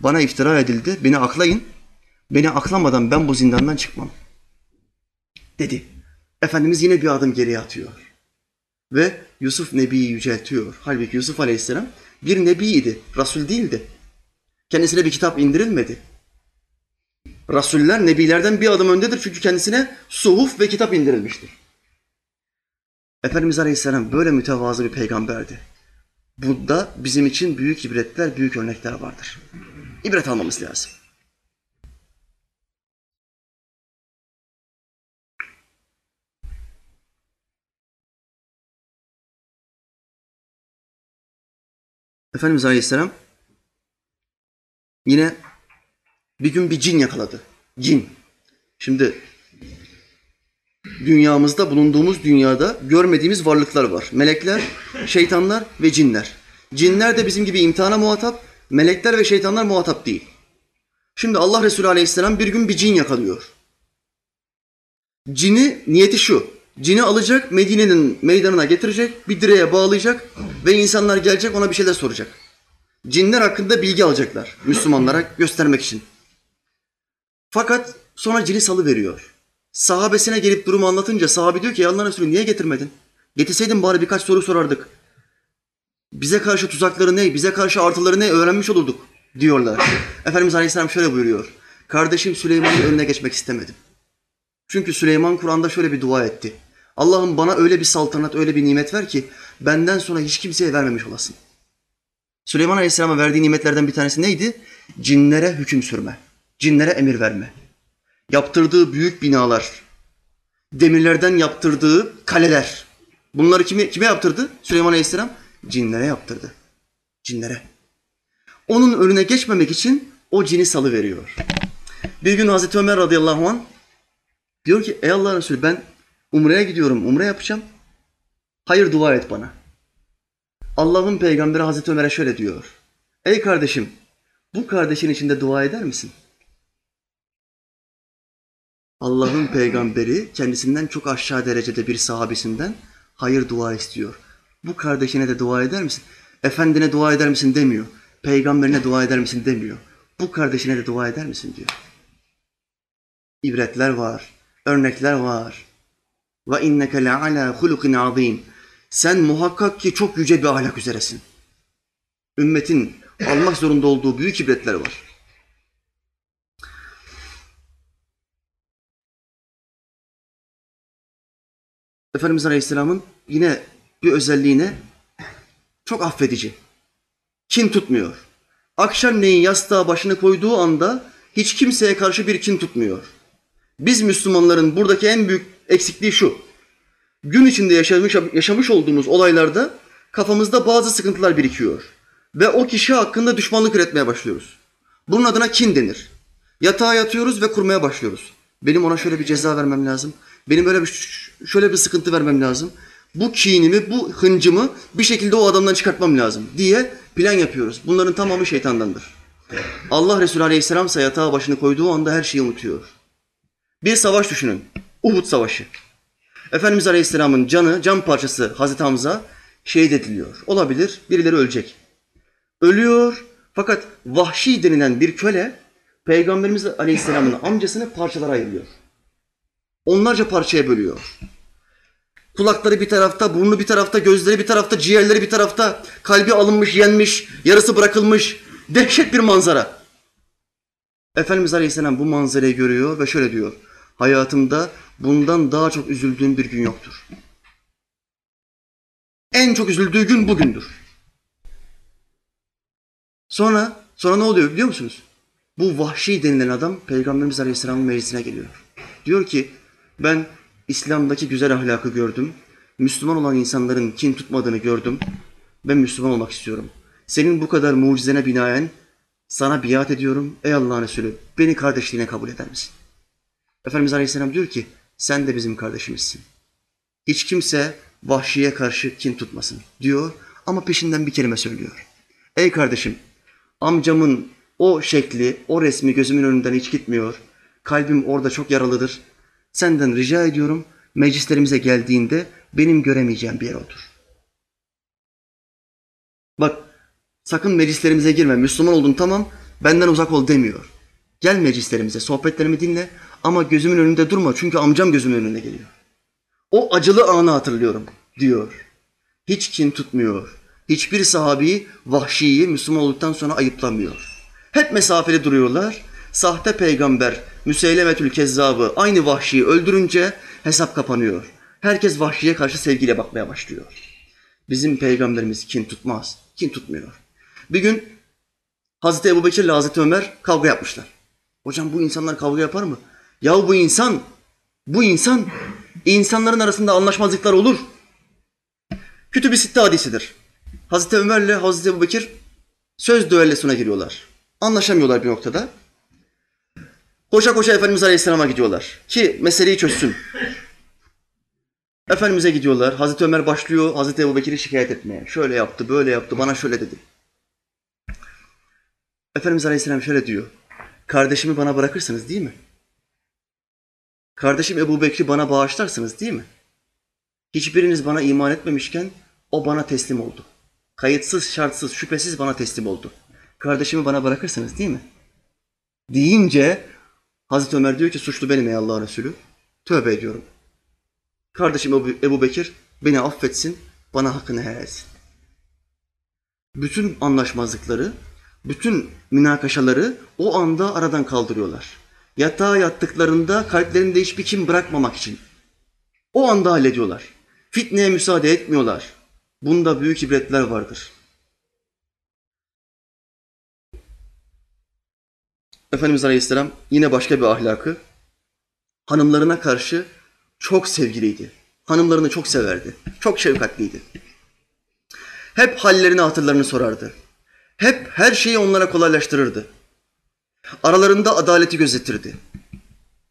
Speaker 1: Bana iftira edildi. Beni aklayın. Beni aklamadan ben bu zindandan çıkmam. Dedi. Efendimiz yine bir adım geriye atıyor. Ve Yusuf Nebi'yi yüceltiyor. Halbuki Yusuf Aleyhisselam bir nebiydi. Resul değildi. Kendisine bir kitap indirilmedi. Rasuller nebilerden bir adım öndedir çünkü kendisine suhuf ve kitap indirilmiştir. Efendimiz Aleyhisselam böyle mütevazı bir peygamberdi. Bunda bizim için büyük ibretler, büyük örnekler vardır. İbret almamız lazım. Efendimiz Aleyhisselam yine bir gün bir cin yakaladı. Cin. Şimdi dünyamızda bulunduğumuz dünyada görmediğimiz varlıklar var. Melekler, şeytanlar ve cinler. Cinler de bizim gibi imtihana muhatap, melekler ve şeytanlar muhatap değil. Şimdi Allah Resulü Aleyhisselam bir gün bir cin yakalıyor. Cini niyeti şu. Cini alacak, Medine'nin meydanına getirecek, bir direğe bağlayacak ve insanlar gelecek ona bir şeyler soracak. Cinler hakkında bilgi alacaklar Müslümanlara göstermek için. Fakat sonra cini salı veriyor. Sahabesine gelip durumu anlatınca sahabe diyor ki ya Allah Resulü niye getirmedin? Getirseydin bari birkaç soru sorardık. Bize karşı tuzakları ne, bize karşı artıları ne öğrenmiş olurduk diyorlar. Efendimiz Aleyhisselam şöyle buyuruyor. Kardeşim Süleyman'ın önüne geçmek istemedim. Çünkü Süleyman Kur'an'da şöyle bir dua etti. Allah'ım bana öyle bir saltanat, öyle bir nimet ver ki benden sonra hiç kimseye vermemiş olasın. Süleyman Aleyhisselam'a verdiği nimetlerden bir tanesi neydi? Cinlere hüküm sürme, cinlere emir verme. Yaptırdığı büyük binalar, demirlerden yaptırdığı kaleler. Bunları kime, kime yaptırdı? Süleyman Aleyhisselam cinlere yaptırdı. Cinlere. Onun önüne geçmemek için o cini salı veriyor. Bir gün Hazreti Ömer radıyallahu anh diyor ki ey Allah Resulü ben Umre'ye gidiyorum, umre yapacağım. Hayır dua et bana. Allah'ın peygamberi Hazreti Ömer'e şöyle diyor. Ey kardeşim, bu kardeşin içinde dua eder misin? Allah'ın peygamberi kendisinden çok aşağı derecede bir sahabesinden hayır dua istiyor. Bu kardeşine de dua eder misin? Efendine dua eder misin demiyor. Peygamberine dua eder misin demiyor. Bu kardeşine de dua eder misin diyor. İbretler var, örnekler var. Ve inneke le ala hulukin azim. Sen muhakkak ki çok yüce bir ahlak üzeresin. Ümmetin almak zorunda olduğu büyük ibretler var. Efendimiz Aleyhisselam'ın yine bir özelliğine çok affedici. Kin tutmuyor. Akşamleyin yastığa başını koyduğu anda hiç kimseye karşı bir kin tutmuyor. Biz Müslümanların buradaki en büyük eksikliği şu. Gün içinde yaşamış, yaşamış olduğumuz olaylarda kafamızda bazı sıkıntılar birikiyor. Ve o kişi hakkında düşmanlık üretmeye başlıyoruz. Bunun adına kin denir. Yatağa yatıyoruz ve kurmaya başlıyoruz. Benim ona şöyle bir ceza vermem lazım. Benim böyle bir şöyle bir sıkıntı vermem lazım. Bu kinimi, bu hıncımı bir şekilde o adamdan çıkartmam lazım diye plan yapıyoruz. Bunların tamamı şeytandandır. Allah Resulü Aleyhisselam ise yatağa başını koyduğu anda her şeyi unutuyor. Bir savaş düşünün. Uhud Savaşı. Efendimiz Aleyhisselam'ın canı, can parçası Hazreti Hamza şehit ediliyor. Olabilir, birileri ölecek. Ölüyor fakat vahşi denilen bir köle Peygamberimiz Aleyhisselam'ın amcasını parçalara ayırıyor. Onlarca parçaya bölüyor. Kulakları bir tarafta, burnu bir tarafta, gözleri bir tarafta, ciğerleri bir tarafta, kalbi alınmış, yenmiş, yarısı bırakılmış. Dehşet bir manzara. Efendimiz Aleyhisselam bu manzarayı görüyor ve şöyle diyor. Hayatımda bundan daha çok üzüldüğüm bir gün yoktur. En çok üzüldüğü gün bugündür. Sonra, sonra ne oluyor biliyor musunuz? Bu vahşi denilen adam Peygamberimiz Aleyhisselam'ın meclisine geliyor. Diyor ki ben İslam'daki güzel ahlakı gördüm. Müslüman olan insanların kin tutmadığını gördüm. Ben Müslüman olmak istiyorum. Senin bu kadar mucizene binaen sana biat ediyorum. Ey Allah'ın Resulü beni kardeşliğine kabul eder misin? Efendimiz Aleyhisselam diyor ki sen de bizim kardeşimizsin. Hiç kimse vahşiye karşı kin tutmasın diyor ama peşinden bir kelime söylüyor. Ey kardeşim amcamın o şekli, o resmi gözümün önünden hiç gitmiyor. Kalbim orada çok yaralıdır. Senden rica ediyorum meclislerimize geldiğinde benim göremeyeceğim bir yer otur. Bak sakın meclislerimize girme. Müslüman oldun tamam benden uzak ol demiyor. Gel meclislerimize sohbetlerimi dinle ama gözümün önünde durma çünkü amcam gözümün önüne geliyor. O acılı anı hatırlıyorum diyor. Hiç kin tutmuyor. Hiçbir sahabi vahşiyi Müslüman olduktan sonra ayıplamıyor. Hep mesafeli duruyorlar. Sahte peygamber Müseylemetül Kezzab'ı aynı vahşiyi öldürünce hesap kapanıyor. Herkes vahşiye karşı sevgiyle bakmaya başlıyor. Bizim peygamberimiz kin tutmaz, kin tutmuyor. Bir gün Hazreti Ebu Bekir ile Hazreti Ömer kavga yapmışlar. Hocam bu insanlar kavga yapar mı? Ya bu insan, bu insan, insanların arasında anlaşmazlıklar olur. Kütüb-i Sitte hadisidir. Hazreti Ömer ile Hazreti Ebu Bekir söz düellesine giriyorlar. Anlaşamıyorlar bir noktada. Koşa koşa Efendimiz Aleyhisselam'a gidiyorlar ki meseleyi çözsün. Efendimiz'e gidiyorlar. Hazreti Ömer başlıyor Hazreti Ebu Bekir'i şikayet etmeye. Şöyle yaptı, böyle yaptı, bana şöyle dedi. Efendimiz Aleyhisselam şöyle diyor. Kardeşimi bana bırakırsınız değil mi? Kardeşim Ebu Bekir'i bana bağışlarsınız değil mi? Hiçbiriniz bana iman etmemişken o bana teslim oldu. Kayıtsız, şartsız, şüphesiz bana teslim oldu. Kardeşimi bana bırakırsınız değil mi? Deyince Hazreti Ömer diyor ki suçlu benim ey Allah Resulü. Tövbe ediyorum. Kardeşim Ebu, Bekir beni affetsin, bana hakkını helal. Bütün anlaşmazlıkları, bütün münakaşaları o anda aradan kaldırıyorlar. Yatağa yattıklarında kalplerinde hiçbir kim bırakmamak için. O anda hallediyorlar. Fitneye müsaade etmiyorlar. Bunda büyük ibretler vardır. Efendimiz Aleyhisselam yine başka bir ahlakı hanımlarına karşı çok sevgiliydi. Hanımlarını çok severdi. Çok şefkatliydi. Hep hallerini, hatırlarını sorardı. Hep her şeyi onlara kolaylaştırırdı. Aralarında adaleti gözetirdi.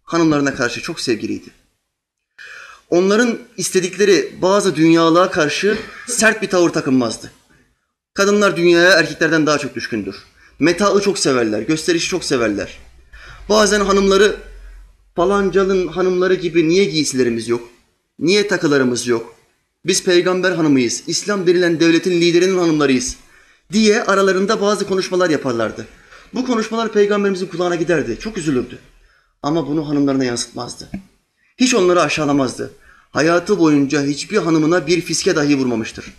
Speaker 1: Hanımlarına karşı çok sevgiliydi. Onların istedikleri bazı dünyalığa karşı sert bir tavır takınmazdı. Kadınlar dünyaya erkeklerden daha çok düşkündür. Metaı çok severler, gösterişi çok severler. Bazen hanımları falancalın hanımları gibi niye giysilerimiz yok? Niye takılarımız yok? Biz peygamber hanımıyız, İslam denilen devletin liderinin hanımlarıyız diye aralarında bazı konuşmalar yaparlardı. Bu konuşmalar peygamberimizin kulağına giderdi. Çok üzülürdü. Ama bunu hanımlarına yansıtmazdı. Hiç onları aşağılamazdı. Hayatı boyunca hiçbir hanımına bir fiske dahi vurmamıştır.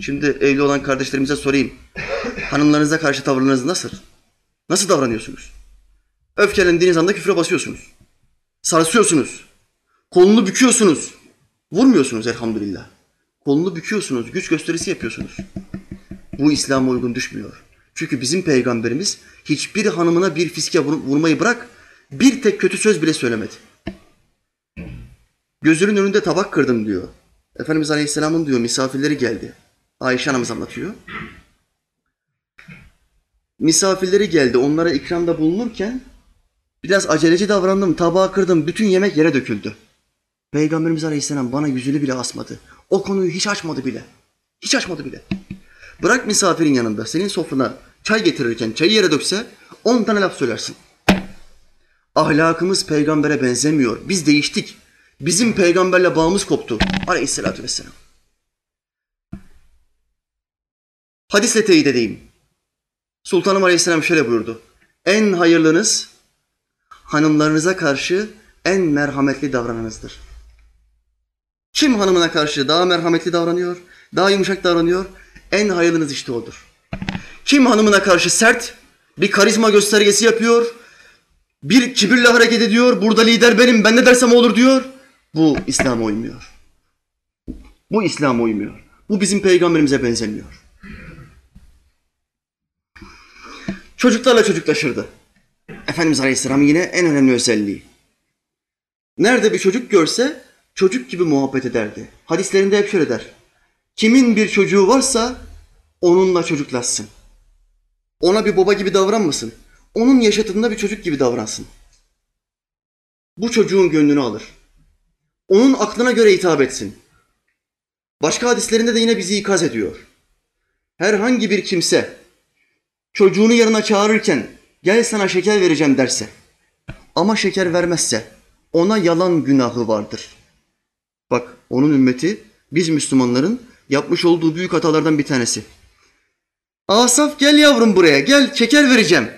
Speaker 1: Şimdi evli olan kardeşlerimize sorayım. Hanımlarınıza karşı tavırlarınız nasıl? Nasıl davranıyorsunuz? Öfkelendiğiniz anda küfre basıyorsunuz. Sarsıyorsunuz. Kolunu büküyorsunuz. Vurmuyorsunuz elhamdülillah. Kolunu büküyorsunuz, güç gösterisi yapıyorsunuz. Bu İslam'a uygun düşmüyor. Çünkü bizim peygamberimiz hiçbir hanımına bir fiske vurmayı bırak, bir tek kötü söz bile söylemedi. Gözünün önünde tabak kırdım diyor. Efendimiz Aleyhisselam'ın diyor misafirleri geldi. Ayşe anamız anlatıyor. Misafirleri geldi. Onlara ikramda bulunurken biraz aceleci davrandım. Tabağı kırdım. Bütün yemek yere döküldü. Peygamberimiz Aleyhisselam bana yüzünü bile asmadı. O konuyu hiç açmadı bile. Hiç açmadı bile. Bırak misafirin yanında senin sofrana çay getirirken çayı yere dökse on tane laf söylersin. Ahlakımız peygambere benzemiyor. Biz değiştik. Bizim peygamberle bağımız koptu. Aleyhisselatü vesselam. Hadisle teyit edeyim. Sultanım Aleyhisselam şöyle buyurdu. En hayırlınız hanımlarınıza karşı en merhametli davranınızdır. Kim hanımına karşı daha merhametli davranıyor, daha yumuşak davranıyor? En hayırlınız işte odur. Kim hanımına karşı sert, bir karizma göstergesi yapıyor, bir kibirle hareket ediyor, burada lider benim, ben ne dersem olur diyor. Bu İslam'a uymuyor. Bu İslam'a uymuyor. Bu bizim peygamberimize benzemiyor. Çocuklarla çocuklaşırdı. Efendimiz Aleyhisselam yine en önemli özelliği. Nerede bir çocuk görse çocuk gibi muhabbet ederdi. Hadislerinde hep şöyle der. Kimin bir çocuğu varsa onunla çocuklaşsın. Ona bir baba gibi davranmasın. Onun yaşatında bir çocuk gibi davransın. Bu çocuğun gönlünü alır. Onun aklına göre hitap etsin. Başka hadislerinde de yine bizi ikaz ediyor. Herhangi bir kimse çocuğunu yanına çağırırken gel sana şeker vereceğim derse ama şeker vermezse ona yalan günahı vardır. Bak onun ümmeti biz Müslümanların yapmış olduğu büyük hatalardan bir tanesi. Asaf gel yavrum buraya gel şeker vereceğim.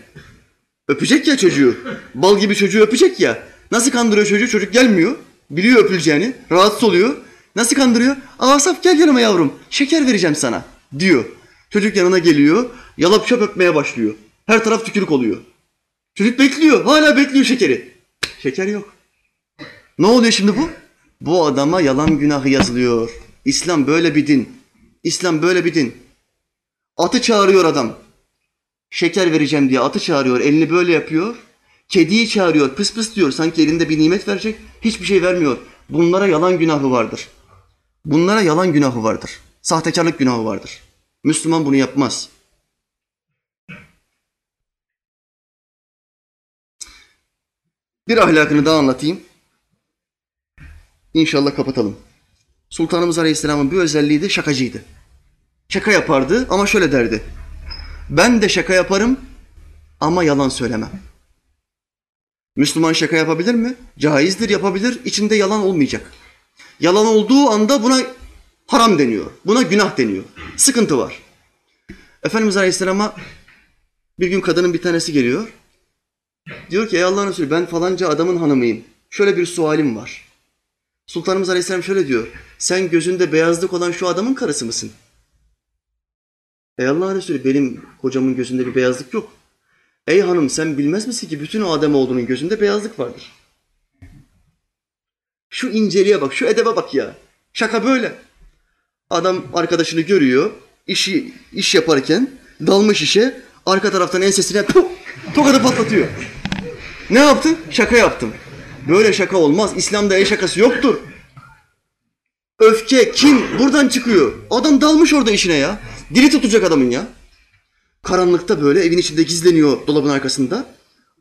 Speaker 1: Öpecek ya çocuğu. Bal gibi çocuğu öpecek ya. Nasıl kandırıyor çocuğu? Çocuk gelmiyor. Biliyor öpüleceğini. Rahatsız oluyor. Nasıl kandırıyor? Asaf gel yanıma yavrum. Şeker vereceğim sana diyor. Çocuk yanına geliyor. Yalap şap öpmeye başlıyor. Her taraf tükürük oluyor. Çocuk bekliyor. Hala bekliyor şekeri. Şeker yok. Ne oluyor şimdi bu? Bu adama yalan günahı yazılıyor. İslam böyle bir din. İslam böyle bir din. Atı çağırıyor adam. Şeker vereceğim diye atı çağırıyor. Elini böyle yapıyor. Kediyi çağırıyor. Pıs pıs diyor. Sanki elinde bir nimet verecek. Hiçbir şey vermiyor. Bunlara yalan günahı vardır. Bunlara yalan günahı vardır. Sahtekarlık günahı vardır. Müslüman bunu yapmaz. Bir ahlakını daha anlatayım. İnşallah kapatalım. Sultanımız Aleyhisselam'ın bir özelliği de şakacıydı. Şaka yapardı ama şöyle derdi. Ben de şaka yaparım ama yalan söylemem. Müslüman şaka yapabilir mi? Caizdir yapabilir, içinde yalan olmayacak. Yalan olduğu anda buna haram deniyor, buna günah deniyor. Sıkıntı var. Efendimiz Aleyhisselam'a bir gün kadının bir tanesi geliyor. Diyor ki ey Allah'ın Resulü ben falanca adamın hanımıyım. Şöyle bir sualim var. Sultanımız Aleyhisselam şöyle diyor. Sen gözünde beyazlık olan şu adamın karısı mısın? Ey Allah'ın Resulü benim kocamın gözünde bir beyazlık yok. Ey hanım sen bilmez misin ki bütün Adem oğlunun gözünde beyazlık vardır. Şu inceliğe bak, şu edebe bak ya. Şaka böyle. Adam arkadaşını görüyor, işi iş yaparken dalmış işe, arka taraftan ensesine puh, tokadı patlatıyor. Ne yaptı? Şaka yaptım. Böyle şaka olmaz. İslam'da el şakası yoktur. Öfke, kin buradan çıkıyor. Adam dalmış orada işine ya. Dili tutacak adamın ya. Karanlıkta böyle evin içinde gizleniyor dolabın arkasında.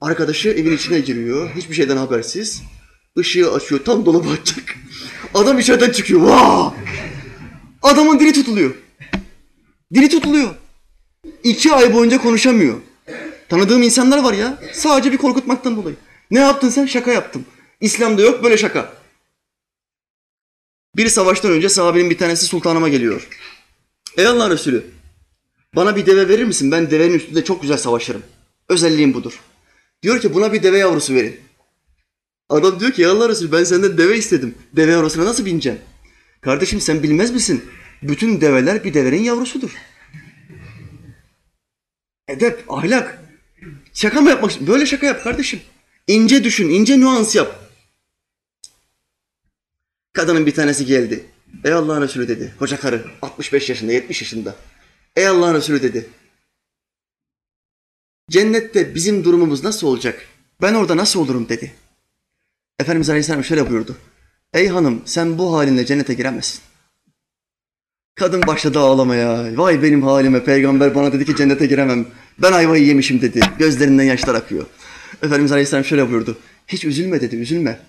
Speaker 1: Arkadaşı evin içine giriyor. Hiçbir şeyden habersiz. Işığı açıyor. Tam dolabı açacak. Adam içeriden çıkıyor. Vaa! Adamın dili tutuluyor. Dili tutuluyor. İki ay boyunca konuşamıyor. Tanıdığım insanlar var ya. Sadece bir korkutmaktan dolayı. Ne yaptın sen? Şaka yaptım. İslam'da yok böyle şaka. Bir savaştan önce sahabenin bir tanesi sultanıma geliyor. Ey Allah Resulü, bana bir deve verir misin? Ben devenin üstünde çok güzel savaşırım. Özelliğim budur. Diyor ki buna bir deve yavrusu verin. Adam diyor ki ya Allah Resulü ben senden deve istedim. Deve yavrusuna nasıl bineceğim? Kardeşim sen bilmez misin? Bütün develer bir devenin yavrusudur. Edep, ahlak. Şaka mı yapmak? Böyle şaka yap kardeşim. İnce düşün, ince nüans yap. Kadının bir tanesi geldi. Ey Allah'ın Resulü dedi. Koca karı 65 yaşında, 70 yaşında. Ey Allah'ın Resulü dedi. Cennette bizim durumumuz nasıl olacak? Ben orada nasıl olurum dedi. Efendimiz Aleyhisselam şöyle buyurdu. Ey hanım sen bu halinle cennete giremezsin. Kadın başladı ağlamaya. Vay benim halime peygamber bana dedi ki cennete giremem. Ben ayvayı yemişim dedi. Gözlerinden yaşlar akıyor. Efendimiz Aleyhisselam şöyle buyurdu. Hiç üzülme dedi üzülme.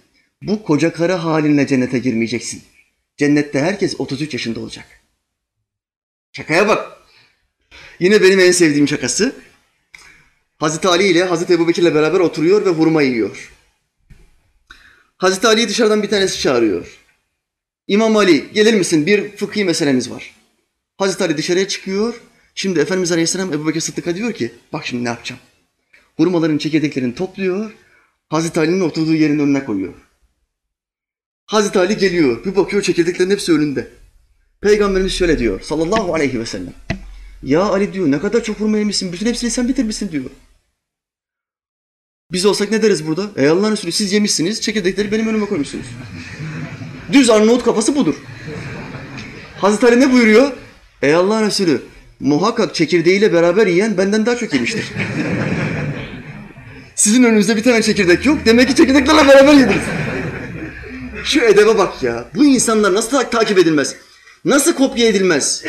Speaker 1: Bu koca karı halinle cennete girmeyeceksin. Cennette herkes 33 yaşında olacak. Şakaya bak. Yine benim en sevdiğim şakası. Hazreti Ali ile Hazreti Ebu Bekir'le beraber oturuyor ve hurma yiyor. Hazreti Ali'yi dışarıdan bir tanesi çağırıyor. İmam Ali gelir misin bir fıkhi meselemiz var. Hazreti Ali dışarıya çıkıyor. Şimdi Efendimiz Aleyhisselam Ebu Bekir Sıddık'a diyor ki bak şimdi ne yapacağım. Hurmaların çekirdeklerini topluyor. Hazreti Ali'nin oturduğu yerin önüne koyuyor. Hazreti Ali geliyor. Bir bakıyor çekirdeklerin hepsi önünde. Peygamberimiz şöyle diyor sallallahu aleyhi ve sellem. Ya Ali diyor ne kadar çok hurma yemişsin. Bütün hepsini sen bitirmişsin diyor. Biz olsak ne deriz burada? Ey Allah'ın Resulü siz yemişsiniz. Çekirdekleri benim önüme koymuşsunuz. Düz Arnavut kafası budur. Hazreti Ali ne buyuruyor? Ey Allah'ın Resulü muhakkak çekirdeğiyle beraber yiyen benden daha çok yemiştir. Sizin önünüzde bir tane çekirdek yok. Demek ki çekirdeklerle beraber yediniz. Şu edebe bak ya. Bu insanlar nasıl ta- takip edilmez? Nasıl kopya edilmez?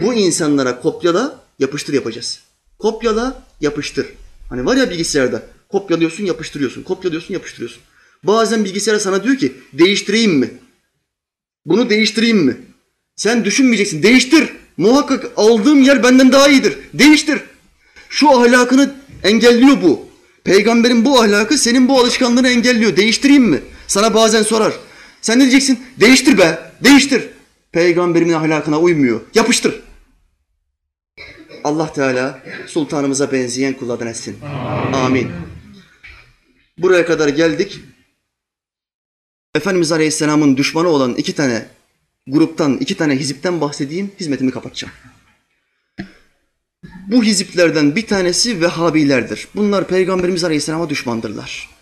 Speaker 1: Bu insanlara kopyala, yapıştır yapacağız. Kopyala, yapıştır. Hani var ya bilgisayarda kopyalıyorsun, yapıştırıyorsun. Kopyalıyorsun, yapıştırıyorsun. Bazen bilgisayar sana diyor ki değiştireyim mi? Bunu değiştireyim mi? Sen düşünmeyeceksin. Değiştir. Muhakkak aldığım yer benden daha iyidir. Değiştir. Şu ahlakını engelliyor bu. Peygamberin bu ahlakı senin bu alışkanlığını engelliyor. Değiştireyim mi? Sana bazen sorar. Sen ne diyeceksin? Değiştir be. Değiştir. Peygamberimin ahlakına uymuyor. Yapıştır. Allah Teala sultanımıza benzeyen kullardan etsin. Amin. Buraya kadar geldik. Efendimiz Aleyhisselam'ın düşmanı olan iki tane gruptan, iki tane hizipten bahsedeyim, hizmetimi kapatacağım. Bu hiziplerden bir tanesi Vehhabilerdir. Bunlar Peygamberimiz Aleyhisselam'a düşmandırlar.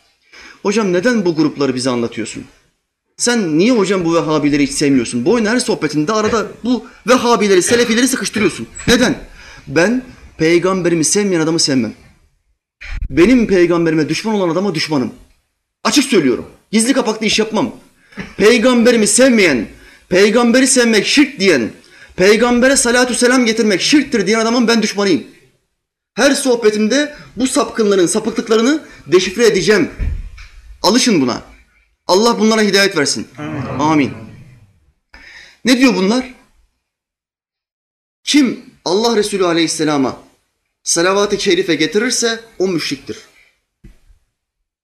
Speaker 1: Hocam neden bu grupları bize anlatıyorsun? Sen niye hocam bu Vehhabileri hiç sevmiyorsun? Bu oyun her sohbetinde arada bu Vehhabileri, Selefileri sıkıştırıyorsun. Neden? Ben peygamberimi sevmeyen adamı sevmem. Benim peygamberime düşman olan adama düşmanım. Açık söylüyorum. Gizli kapaklı iş yapmam. Peygamberimi sevmeyen, peygamberi sevmek şirk diyen, peygambere salatu selam getirmek şirktir diyen adamın ben düşmanıyım. Her sohbetimde bu sapkınların sapıklıklarını deşifre edeceğim. Alışın buna. Allah bunlara hidayet versin. Amin. Amin. Ne diyor bunlar? Kim Allah Resulü Aleyhisselam'a salavat-ı şerife getirirse o müşriktir.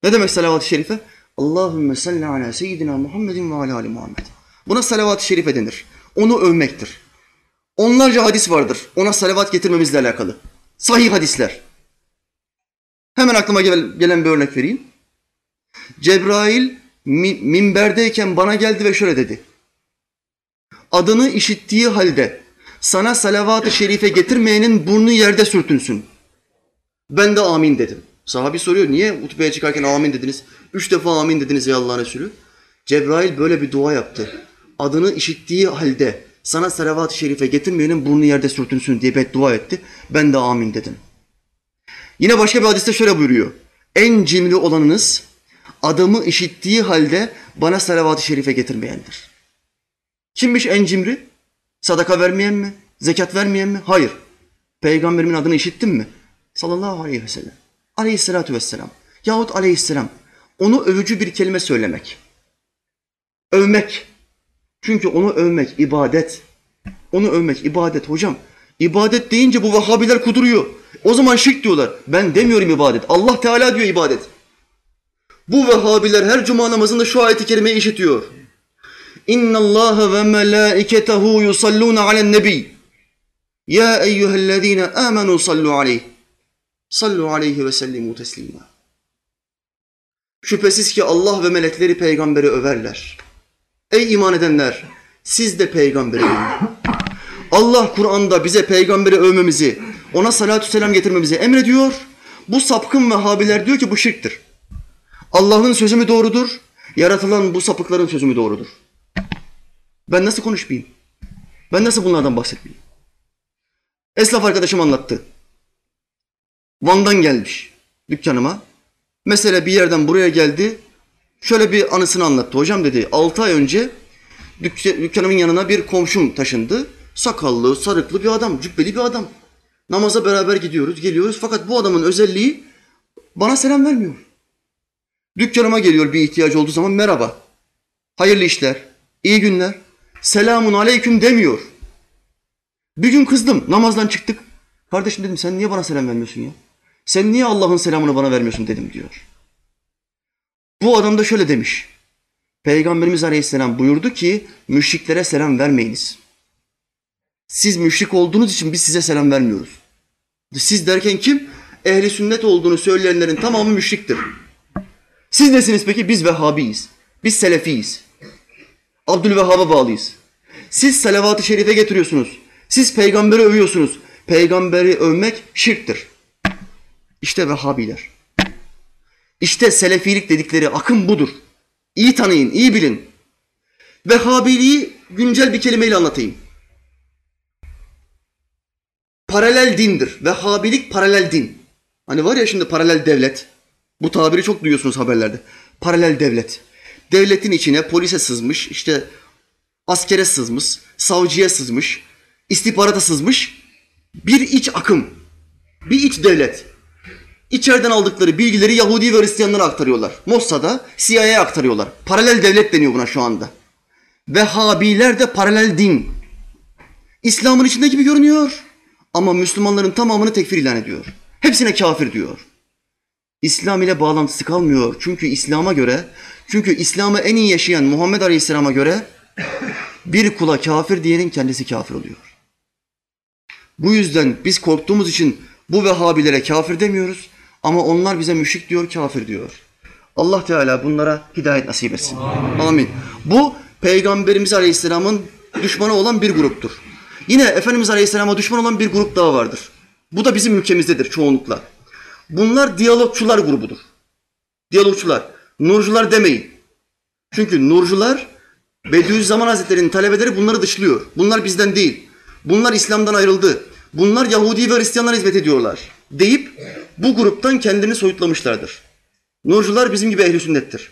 Speaker 1: Ne demek salavat-ı şerife? Allahümme salli ala seyyidina Muhammedin ve ala ali Muhammed. Buna salavat-ı şerife denir. Onu övmektir. Onlarca hadis vardır ona salavat getirmemizle alakalı. Sahih hadisler. Hemen aklıma gelen bir örnek vereyim. Cebrail minberdeyken bana geldi ve şöyle dedi. Adını işittiği halde sana salavat-ı şerife getirmeyenin burnu yerde sürtünsün. Ben de amin dedim. Sahabi soruyor niye hutbeye çıkarken amin dediniz? Üç defa amin dediniz ya Allah'ın Resulü. Cebrail böyle bir dua yaptı. Adını işittiği halde sana salavat-ı şerife getirmeyenin burnu yerde sürtünsün diye beddua etti. Ben de amin dedim. Yine başka bir hadiste şöyle buyuruyor. En cimri olanınız adımı işittiği halde bana salavat-ı şerife getirmeyendir. Kimmiş en cimri? Sadaka vermeyen mi? Zekat vermeyen mi? Hayır. Peygamberimin adını işittin mi? Sallallahu aleyhi ve sellem. Aleyhissalatu vesselam. Yahut aleyhisselam. Onu övücü bir kelime söylemek. Övmek. Çünkü onu övmek ibadet. Onu övmek ibadet hocam. İbadet deyince bu Vahhabiler kuduruyor. O zaman şirk diyorlar. Ben demiyorum ibadet. Allah Teala diyor ibadet. Bu Vehhabiler her cuma namazında şu ayeti kerimeyi işitiyor. İnna Allah ve melaiketehu yusallun alen nebi. Ya eyyühellezine amenu sallu aleyh. Sallu aleyhi ve sellimu teslima. Şüphesiz ki Allah ve melekleri peygamberi överler. Ey iman edenler, siz de peygamberi övün. Allah Kur'an'da bize peygamberi övmemizi, ona salatü selam getirmemizi emrediyor. Bu sapkın Vehhabiler diyor ki bu şirktir. Allah'ın sözü mü doğrudur? Yaratılan bu sapıkların sözü mü doğrudur? Ben nasıl konuşmayayım? Ben nasıl bunlardan bahsetmeyeyim? Esnaf arkadaşım anlattı. Van'dan gelmiş dükkanıma. Mesela bir yerden buraya geldi. Şöyle bir anısını anlattı. Hocam dedi 6 ay önce dükkanımın yanına bir komşum taşındı. Sakallı, sarıklı bir adam, cübbeli bir adam. Namaza beraber gidiyoruz, geliyoruz. Fakat bu adamın özelliği bana selam vermiyor. Dükkanıma geliyor bir ihtiyacı olduğu zaman merhaba, hayırlı işler, iyi günler, selamun aleyküm demiyor. Bir gün kızdım, namazdan çıktık. Kardeşim dedim sen niye bana selam vermiyorsun ya? Sen niye Allah'ın selamını bana vermiyorsun dedim diyor. Bu adam da şöyle demiş. Peygamberimiz Aleyhisselam buyurdu ki müşriklere selam vermeyiniz. Siz müşrik olduğunuz için biz size selam vermiyoruz. Siz derken kim? Ehli sünnet olduğunu söyleyenlerin tamamı müşriktir. Siz nesiniz peki? Biz Vehhabiyiz. Biz Selefiyiz. Abdülvehhab'a bağlıyız. Siz salavat-ı şerife getiriyorsunuz. Siz peygamberi övüyorsunuz. Peygamberi övmek şirktir. İşte Vehhabiler. İşte Selefilik dedikleri akım budur. İyi tanıyın, iyi bilin. Vehhabiliği güncel bir kelimeyle anlatayım. Paralel dindir. Vehhabilik paralel din. Hani var ya şimdi paralel devlet. Bu tabiri çok duyuyorsunuz haberlerde. Paralel devlet. Devletin içine polise sızmış, işte askere sızmış, savcıya sızmış, istihbarata sızmış bir iç akım, bir iç devlet. İçeriden aldıkları bilgileri Yahudi ve Hristiyanlara aktarıyorlar. Mossad'a, CIA'ya aktarıyorlar. Paralel devlet deniyor buna şu anda. Vehhabiler de paralel din. İslam'ın içinde gibi görünüyor ama Müslümanların tamamını tekfir ilan ediyor. Hepsine kafir diyor. İslam ile bağlantısı kalmıyor. Çünkü İslam'a göre, çünkü İslam'ı en iyi yaşayan Muhammed Aleyhisselam'a göre bir kula kafir diyenin kendisi kafir oluyor. Bu yüzden biz korktuğumuz için bu Vehhabilere kafir demiyoruz ama onlar bize müşrik diyor, kafir diyor. Allah Teala bunlara hidayet nasip etsin. Amin. Amin. Bu Peygamberimiz Aleyhisselam'ın düşmanı olan bir gruptur. Yine Efendimiz Aleyhisselam'a düşman olan bir grup daha vardır. Bu da bizim ülkemizdedir çoğunlukla. Bunlar diyalogçular grubudur. Diyalogçular. Nurcular demeyin. Çünkü Nurcular Bediüzzaman Hazretleri'nin talebeleri bunları dışlıyor. Bunlar bizden değil. Bunlar İslam'dan ayrıldı. Bunlar Yahudi ve Hristiyanlara hizmet ediyorlar. Deyip bu gruptan kendini soyutlamışlardır. Nurcular bizim gibi ehli sünnettir.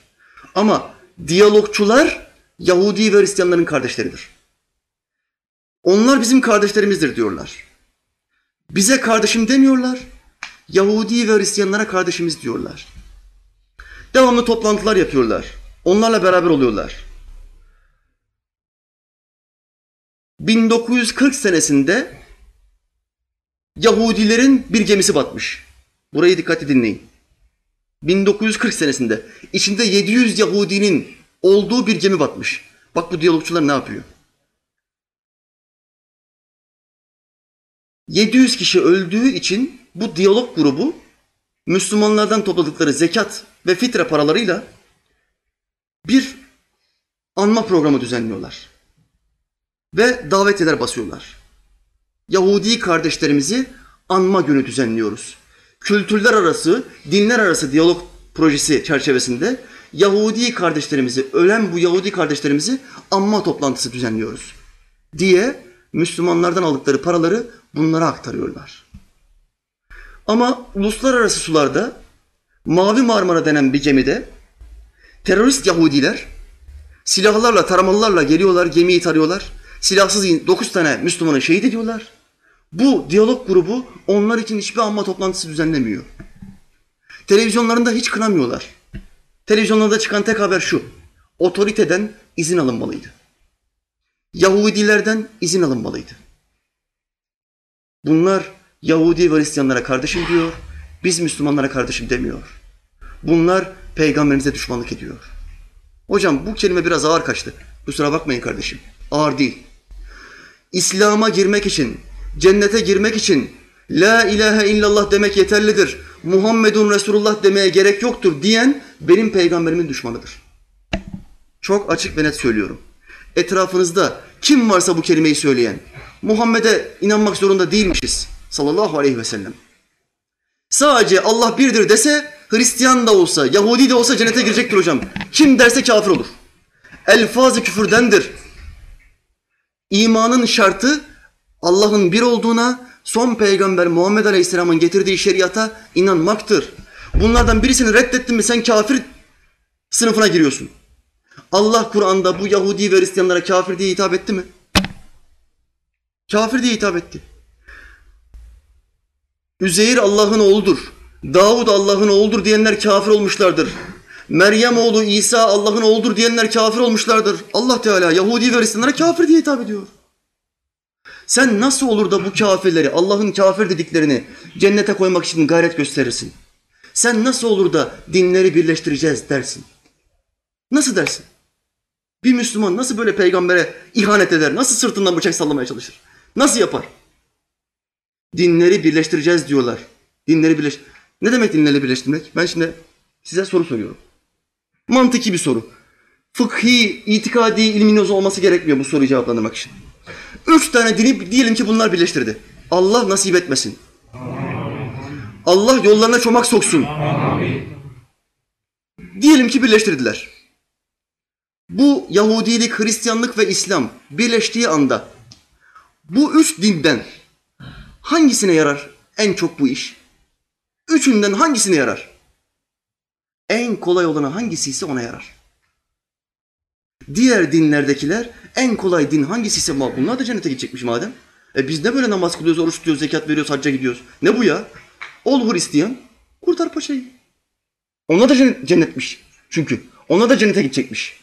Speaker 1: Ama diyalogçular Yahudi ve Hristiyanların kardeşleridir. Onlar bizim kardeşlerimizdir diyorlar. Bize kardeşim demiyorlar. Yahudi ve Hristiyanlara kardeşimiz diyorlar. Devamlı toplantılar yapıyorlar. Onlarla beraber oluyorlar. 1940 senesinde Yahudilerin bir gemisi batmış. Burayı dikkatli dinleyin. 1940 senesinde içinde 700 Yahudinin olduğu bir gemi batmış. Bak bu diyalogçular ne yapıyor? 700 kişi öldüğü için bu diyalog grubu Müslümanlardan topladıkları zekat ve fitre paralarıyla bir anma programı düzenliyorlar. Ve davetiyeler basıyorlar. Yahudi kardeşlerimizi anma günü düzenliyoruz. Kültürler arası, dinler arası diyalog projesi çerçevesinde Yahudi kardeşlerimizi, ölen bu Yahudi kardeşlerimizi anma toplantısı düzenliyoruz diye Müslümanlardan aldıkları paraları bunlara aktarıyorlar. Ama uluslararası sularda Mavi Marmara denen bir gemide terörist Yahudiler silahlarla, taramalılarla geliyorlar, gemiyi tarıyorlar. Silahsız 9 tane Müslümanı şehit ediyorlar. Bu diyalog grubu onlar için hiçbir anma toplantısı düzenlemiyor. Televizyonlarında hiç kınamıyorlar. Televizyonlarda çıkan tek haber şu. Otoriteden izin alınmalıydı. Yahudilerden izin alınmalıydı. Bunlar Yahudi ve Hristiyanlara kardeşim diyor. Biz Müslümanlara kardeşim demiyor. Bunlar peygamberimize düşmanlık ediyor. Hocam bu kelime biraz ağır kaçtı. Kusura bakmayın kardeşim. Ağır değil. İslam'a girmek için, cennete girmek için La ilahe illallah demek yeterlidir. Muhammedun Resulullah demeye gerek yoktur diyen benim peygamberimin düşmanıdır. Çok açık ve net söylüyorum. Etrafınızda kim varsa bu kelimeyi söyleyen, Muhammed'e inanmak zorunda değilmişiz sallallahu aleyhi ve sellem. Sadece Allah birdir dese Hristiyan da olsa, Yahudi de olsa cennete girecektir hocam. Kim derse kafir olur. Elfazı küfürdendir. İmanın şartı Allah'ın bir olduğuna, son peygamber Muhammed Aleyhisselam'ın getirdiği şeriata inanmaktır. Bunlardan birisini reddettin mi sen kafir sınıfına giriyorsun. Allah Kur'an'da bu Yahudi ve Hristiyanlara kafir diye hitap etti mi? Kafir diye hitap etti. Üzeyir Allah'ın oğludur. Davud Allah'ın oğludur diyenler kafir olmuşlardır. Meryem oğlu İsa Allah'ın oğludur diyenler kafir olmuşlardır. Allah Teala Yahudi ve Hristiyanlara kafir diye hitap ediyor. Sen nasıl olur da bu kafirleri, Allah'ın kafir dediklerini cennete koymak için gayret gösterirsin? Sen nasıl olur da dinleri birleştireceğiz dersin? Nasıl dersin? Bir Müslüman nasıl böyle peygambere ihanet eder? Nasıl sırtından bıçak sallamaya çalışır? Nasıl yapar? Dinleri birleştireceğiz diyorlar. Dinleri birleş... Ne demek dinleri birleştirmek? Ben şimdi size soru soruyorum. Mantıki bir soru. Fıkhi, itikadi ilminiz olması gerekmiyor bu soruyu cevaplamak için. Üç tane dini diyelim ki bunlar birleştirdi. Allah nasip etmesin. Allah yollarına çomak soksun. Diyelim ki birleştirdiler. Bu Yahudilik, Hristiyanlık ve İslam birleştiği anda bu üç dinden hangisine yarar en çok bu iş? Üçünden hangisine yarar? En kolay olana hangisi ise ona yarar. Diğer dinlerdekiler en kolay din hangisi ise bunlar da cennete gidecekmiş madem. E biz ne böyle namaz kılıyoruz, oruç tutuyoruz, zekat veriyoruz, hacca gidiyoruz. Ne bu ya? Ol Hristiyan, kurtar paçayı. Ona da cennetmiş. Çünkü ona da cennete gidecekmiş.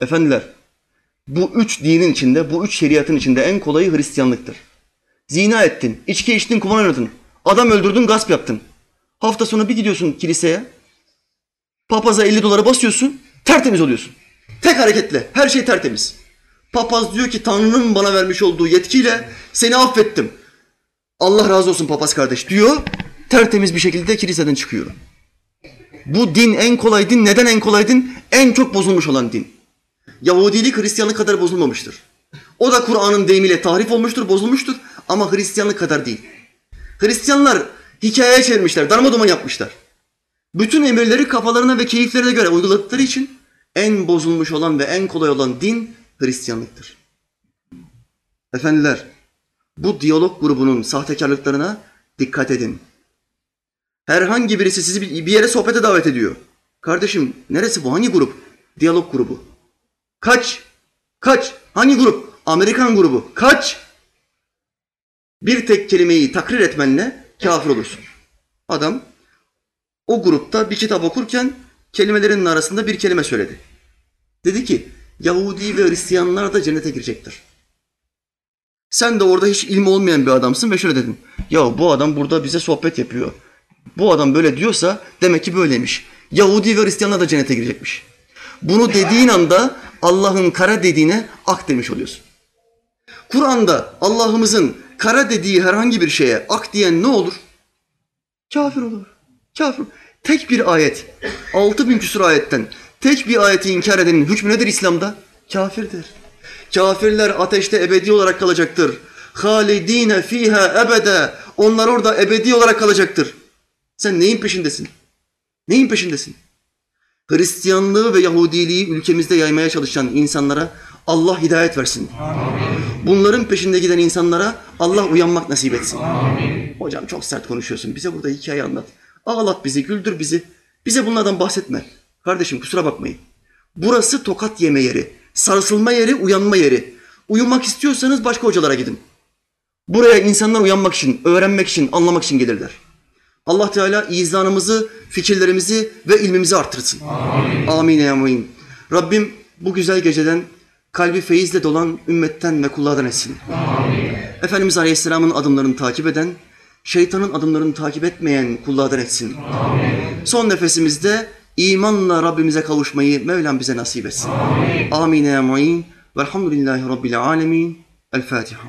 Speaker 1: Efendiler, bu üç dinin içinde, bu üç şeriatın içinde en kolayı Hristiyanlıktır. Zina ettin, içki içtin, kumar oynadın, adam öldürdün, gasp yaptın. Hafta sonu bir gidiyorsun kiliseye, papaza 50 dolara basıyorsun, tertemiz oluyorsun. Tek hareketle, her şey tertemiz. Papaz diyor ki Tanrı'nın bana vermiş olduğu yetkiyle seni affettim. Allah razı olsun papaz kardeş diyor. Tertemiz bir şekilde kiliseden çıkıyor. Bu din en kolay din. Neden en kolay din? En çok bozulmuş olan din. Yahudilik Hristiyanlık kadar bozulmamıştır. O da Kur'an'ın deyimiyle tahrif olmuştur, bozulmuştur ama Hristiyanlık kadar değil. Hristiyanlar hikayeye çevirmişler, darma duman yapmışlar. Bütün emirleri kafalarına ve keyiflerine göre uyguladıkları için en bozulmuş olan ve en kolay olan din Hristiyanlıktır. Efendiler, bu diyalog grubunun sahtekarlıklarına dikkat edin. Herhangi birisi sizi bir yere sohbete davet ediyor. Kardeşim neresi bu? Hangi grup? Diyalog grubu. Kaç? Kaç? Hangi grup? Amerikan grubu. Kaç? Bir tek kelimeyi takrir etmenle kafir olursun. Adam o grupta bir kitap okurken kelimelerinin arasında bir kelime söyledi. Dedi ki Yahudi ve Hristiyanlar da cennete girecektir. Sen de orada hiç ilmi olmayan bir adamsın ve şöyle dedin. Ya bu adam burada bize sohbet yapıyor. Bu adam böyle diyorsa demek ki böyleymiş. Yahudi ve Hristiyanlar da cennete girecekmiş. Bunu dediğin anda Allah'ın kara dediğine ak demiş oluyorsun. Kur'an'da Allah'ımızın kara dediği herhangi bir şeye ak diyen ne olur? Kafir olur. Kafir. Tek bir ayet, altı bin küsur ayetten tek bir ayeti inkar edenin hükmü nedir İslam'da? Kafirdir. Kafirler ateşte ebedi olarak kalacaktır. Halidine fiha ebede. Onlar orada ebedi olarak kalacaktır. Sen neyin peşindesin? Neyin peşindesin? Hristiyanlığı ve Yahudiliği ülkemizde yaymaya çalışan insanlara Allah hidayet versin. Bunların peşinde giden insanlara Allah uyanmak nasip etsin. Hocam çok sert konuşuyorsun. Bize burada hikaye anlat. Ağlat bizi, güldür bizi. Bize bunlardan bahsetme. Kardeşim kusura bakmayın. Burası tokat yeme yeri, sarsılma yeri, uyanma yeri. Uyumak istiyorsanız başka hocalara gidin. Buraya insanlar uyanmak için, öğrenmek için, anlamak için gelirler. Allah Teala izanımızı, fikirlerimizi ve ilmimizi artırsın. Amin. Amin. Amin. Rabbim bu güzel geceden kalbi feyizle dolan ümmetten ve kullardan etsin. Amin. Efendimiz Aleyhisselam'ın adımlarını takip eden, şeytanın adımlarını takip etmeyen kullardan etsin. Amin. Son nefesimizde imanla Rabbimize kavuşmayı Mevlam bize nasip etsin. Amin. Amin. Velhamdülillahi Rabbil alemin. El Fatiha.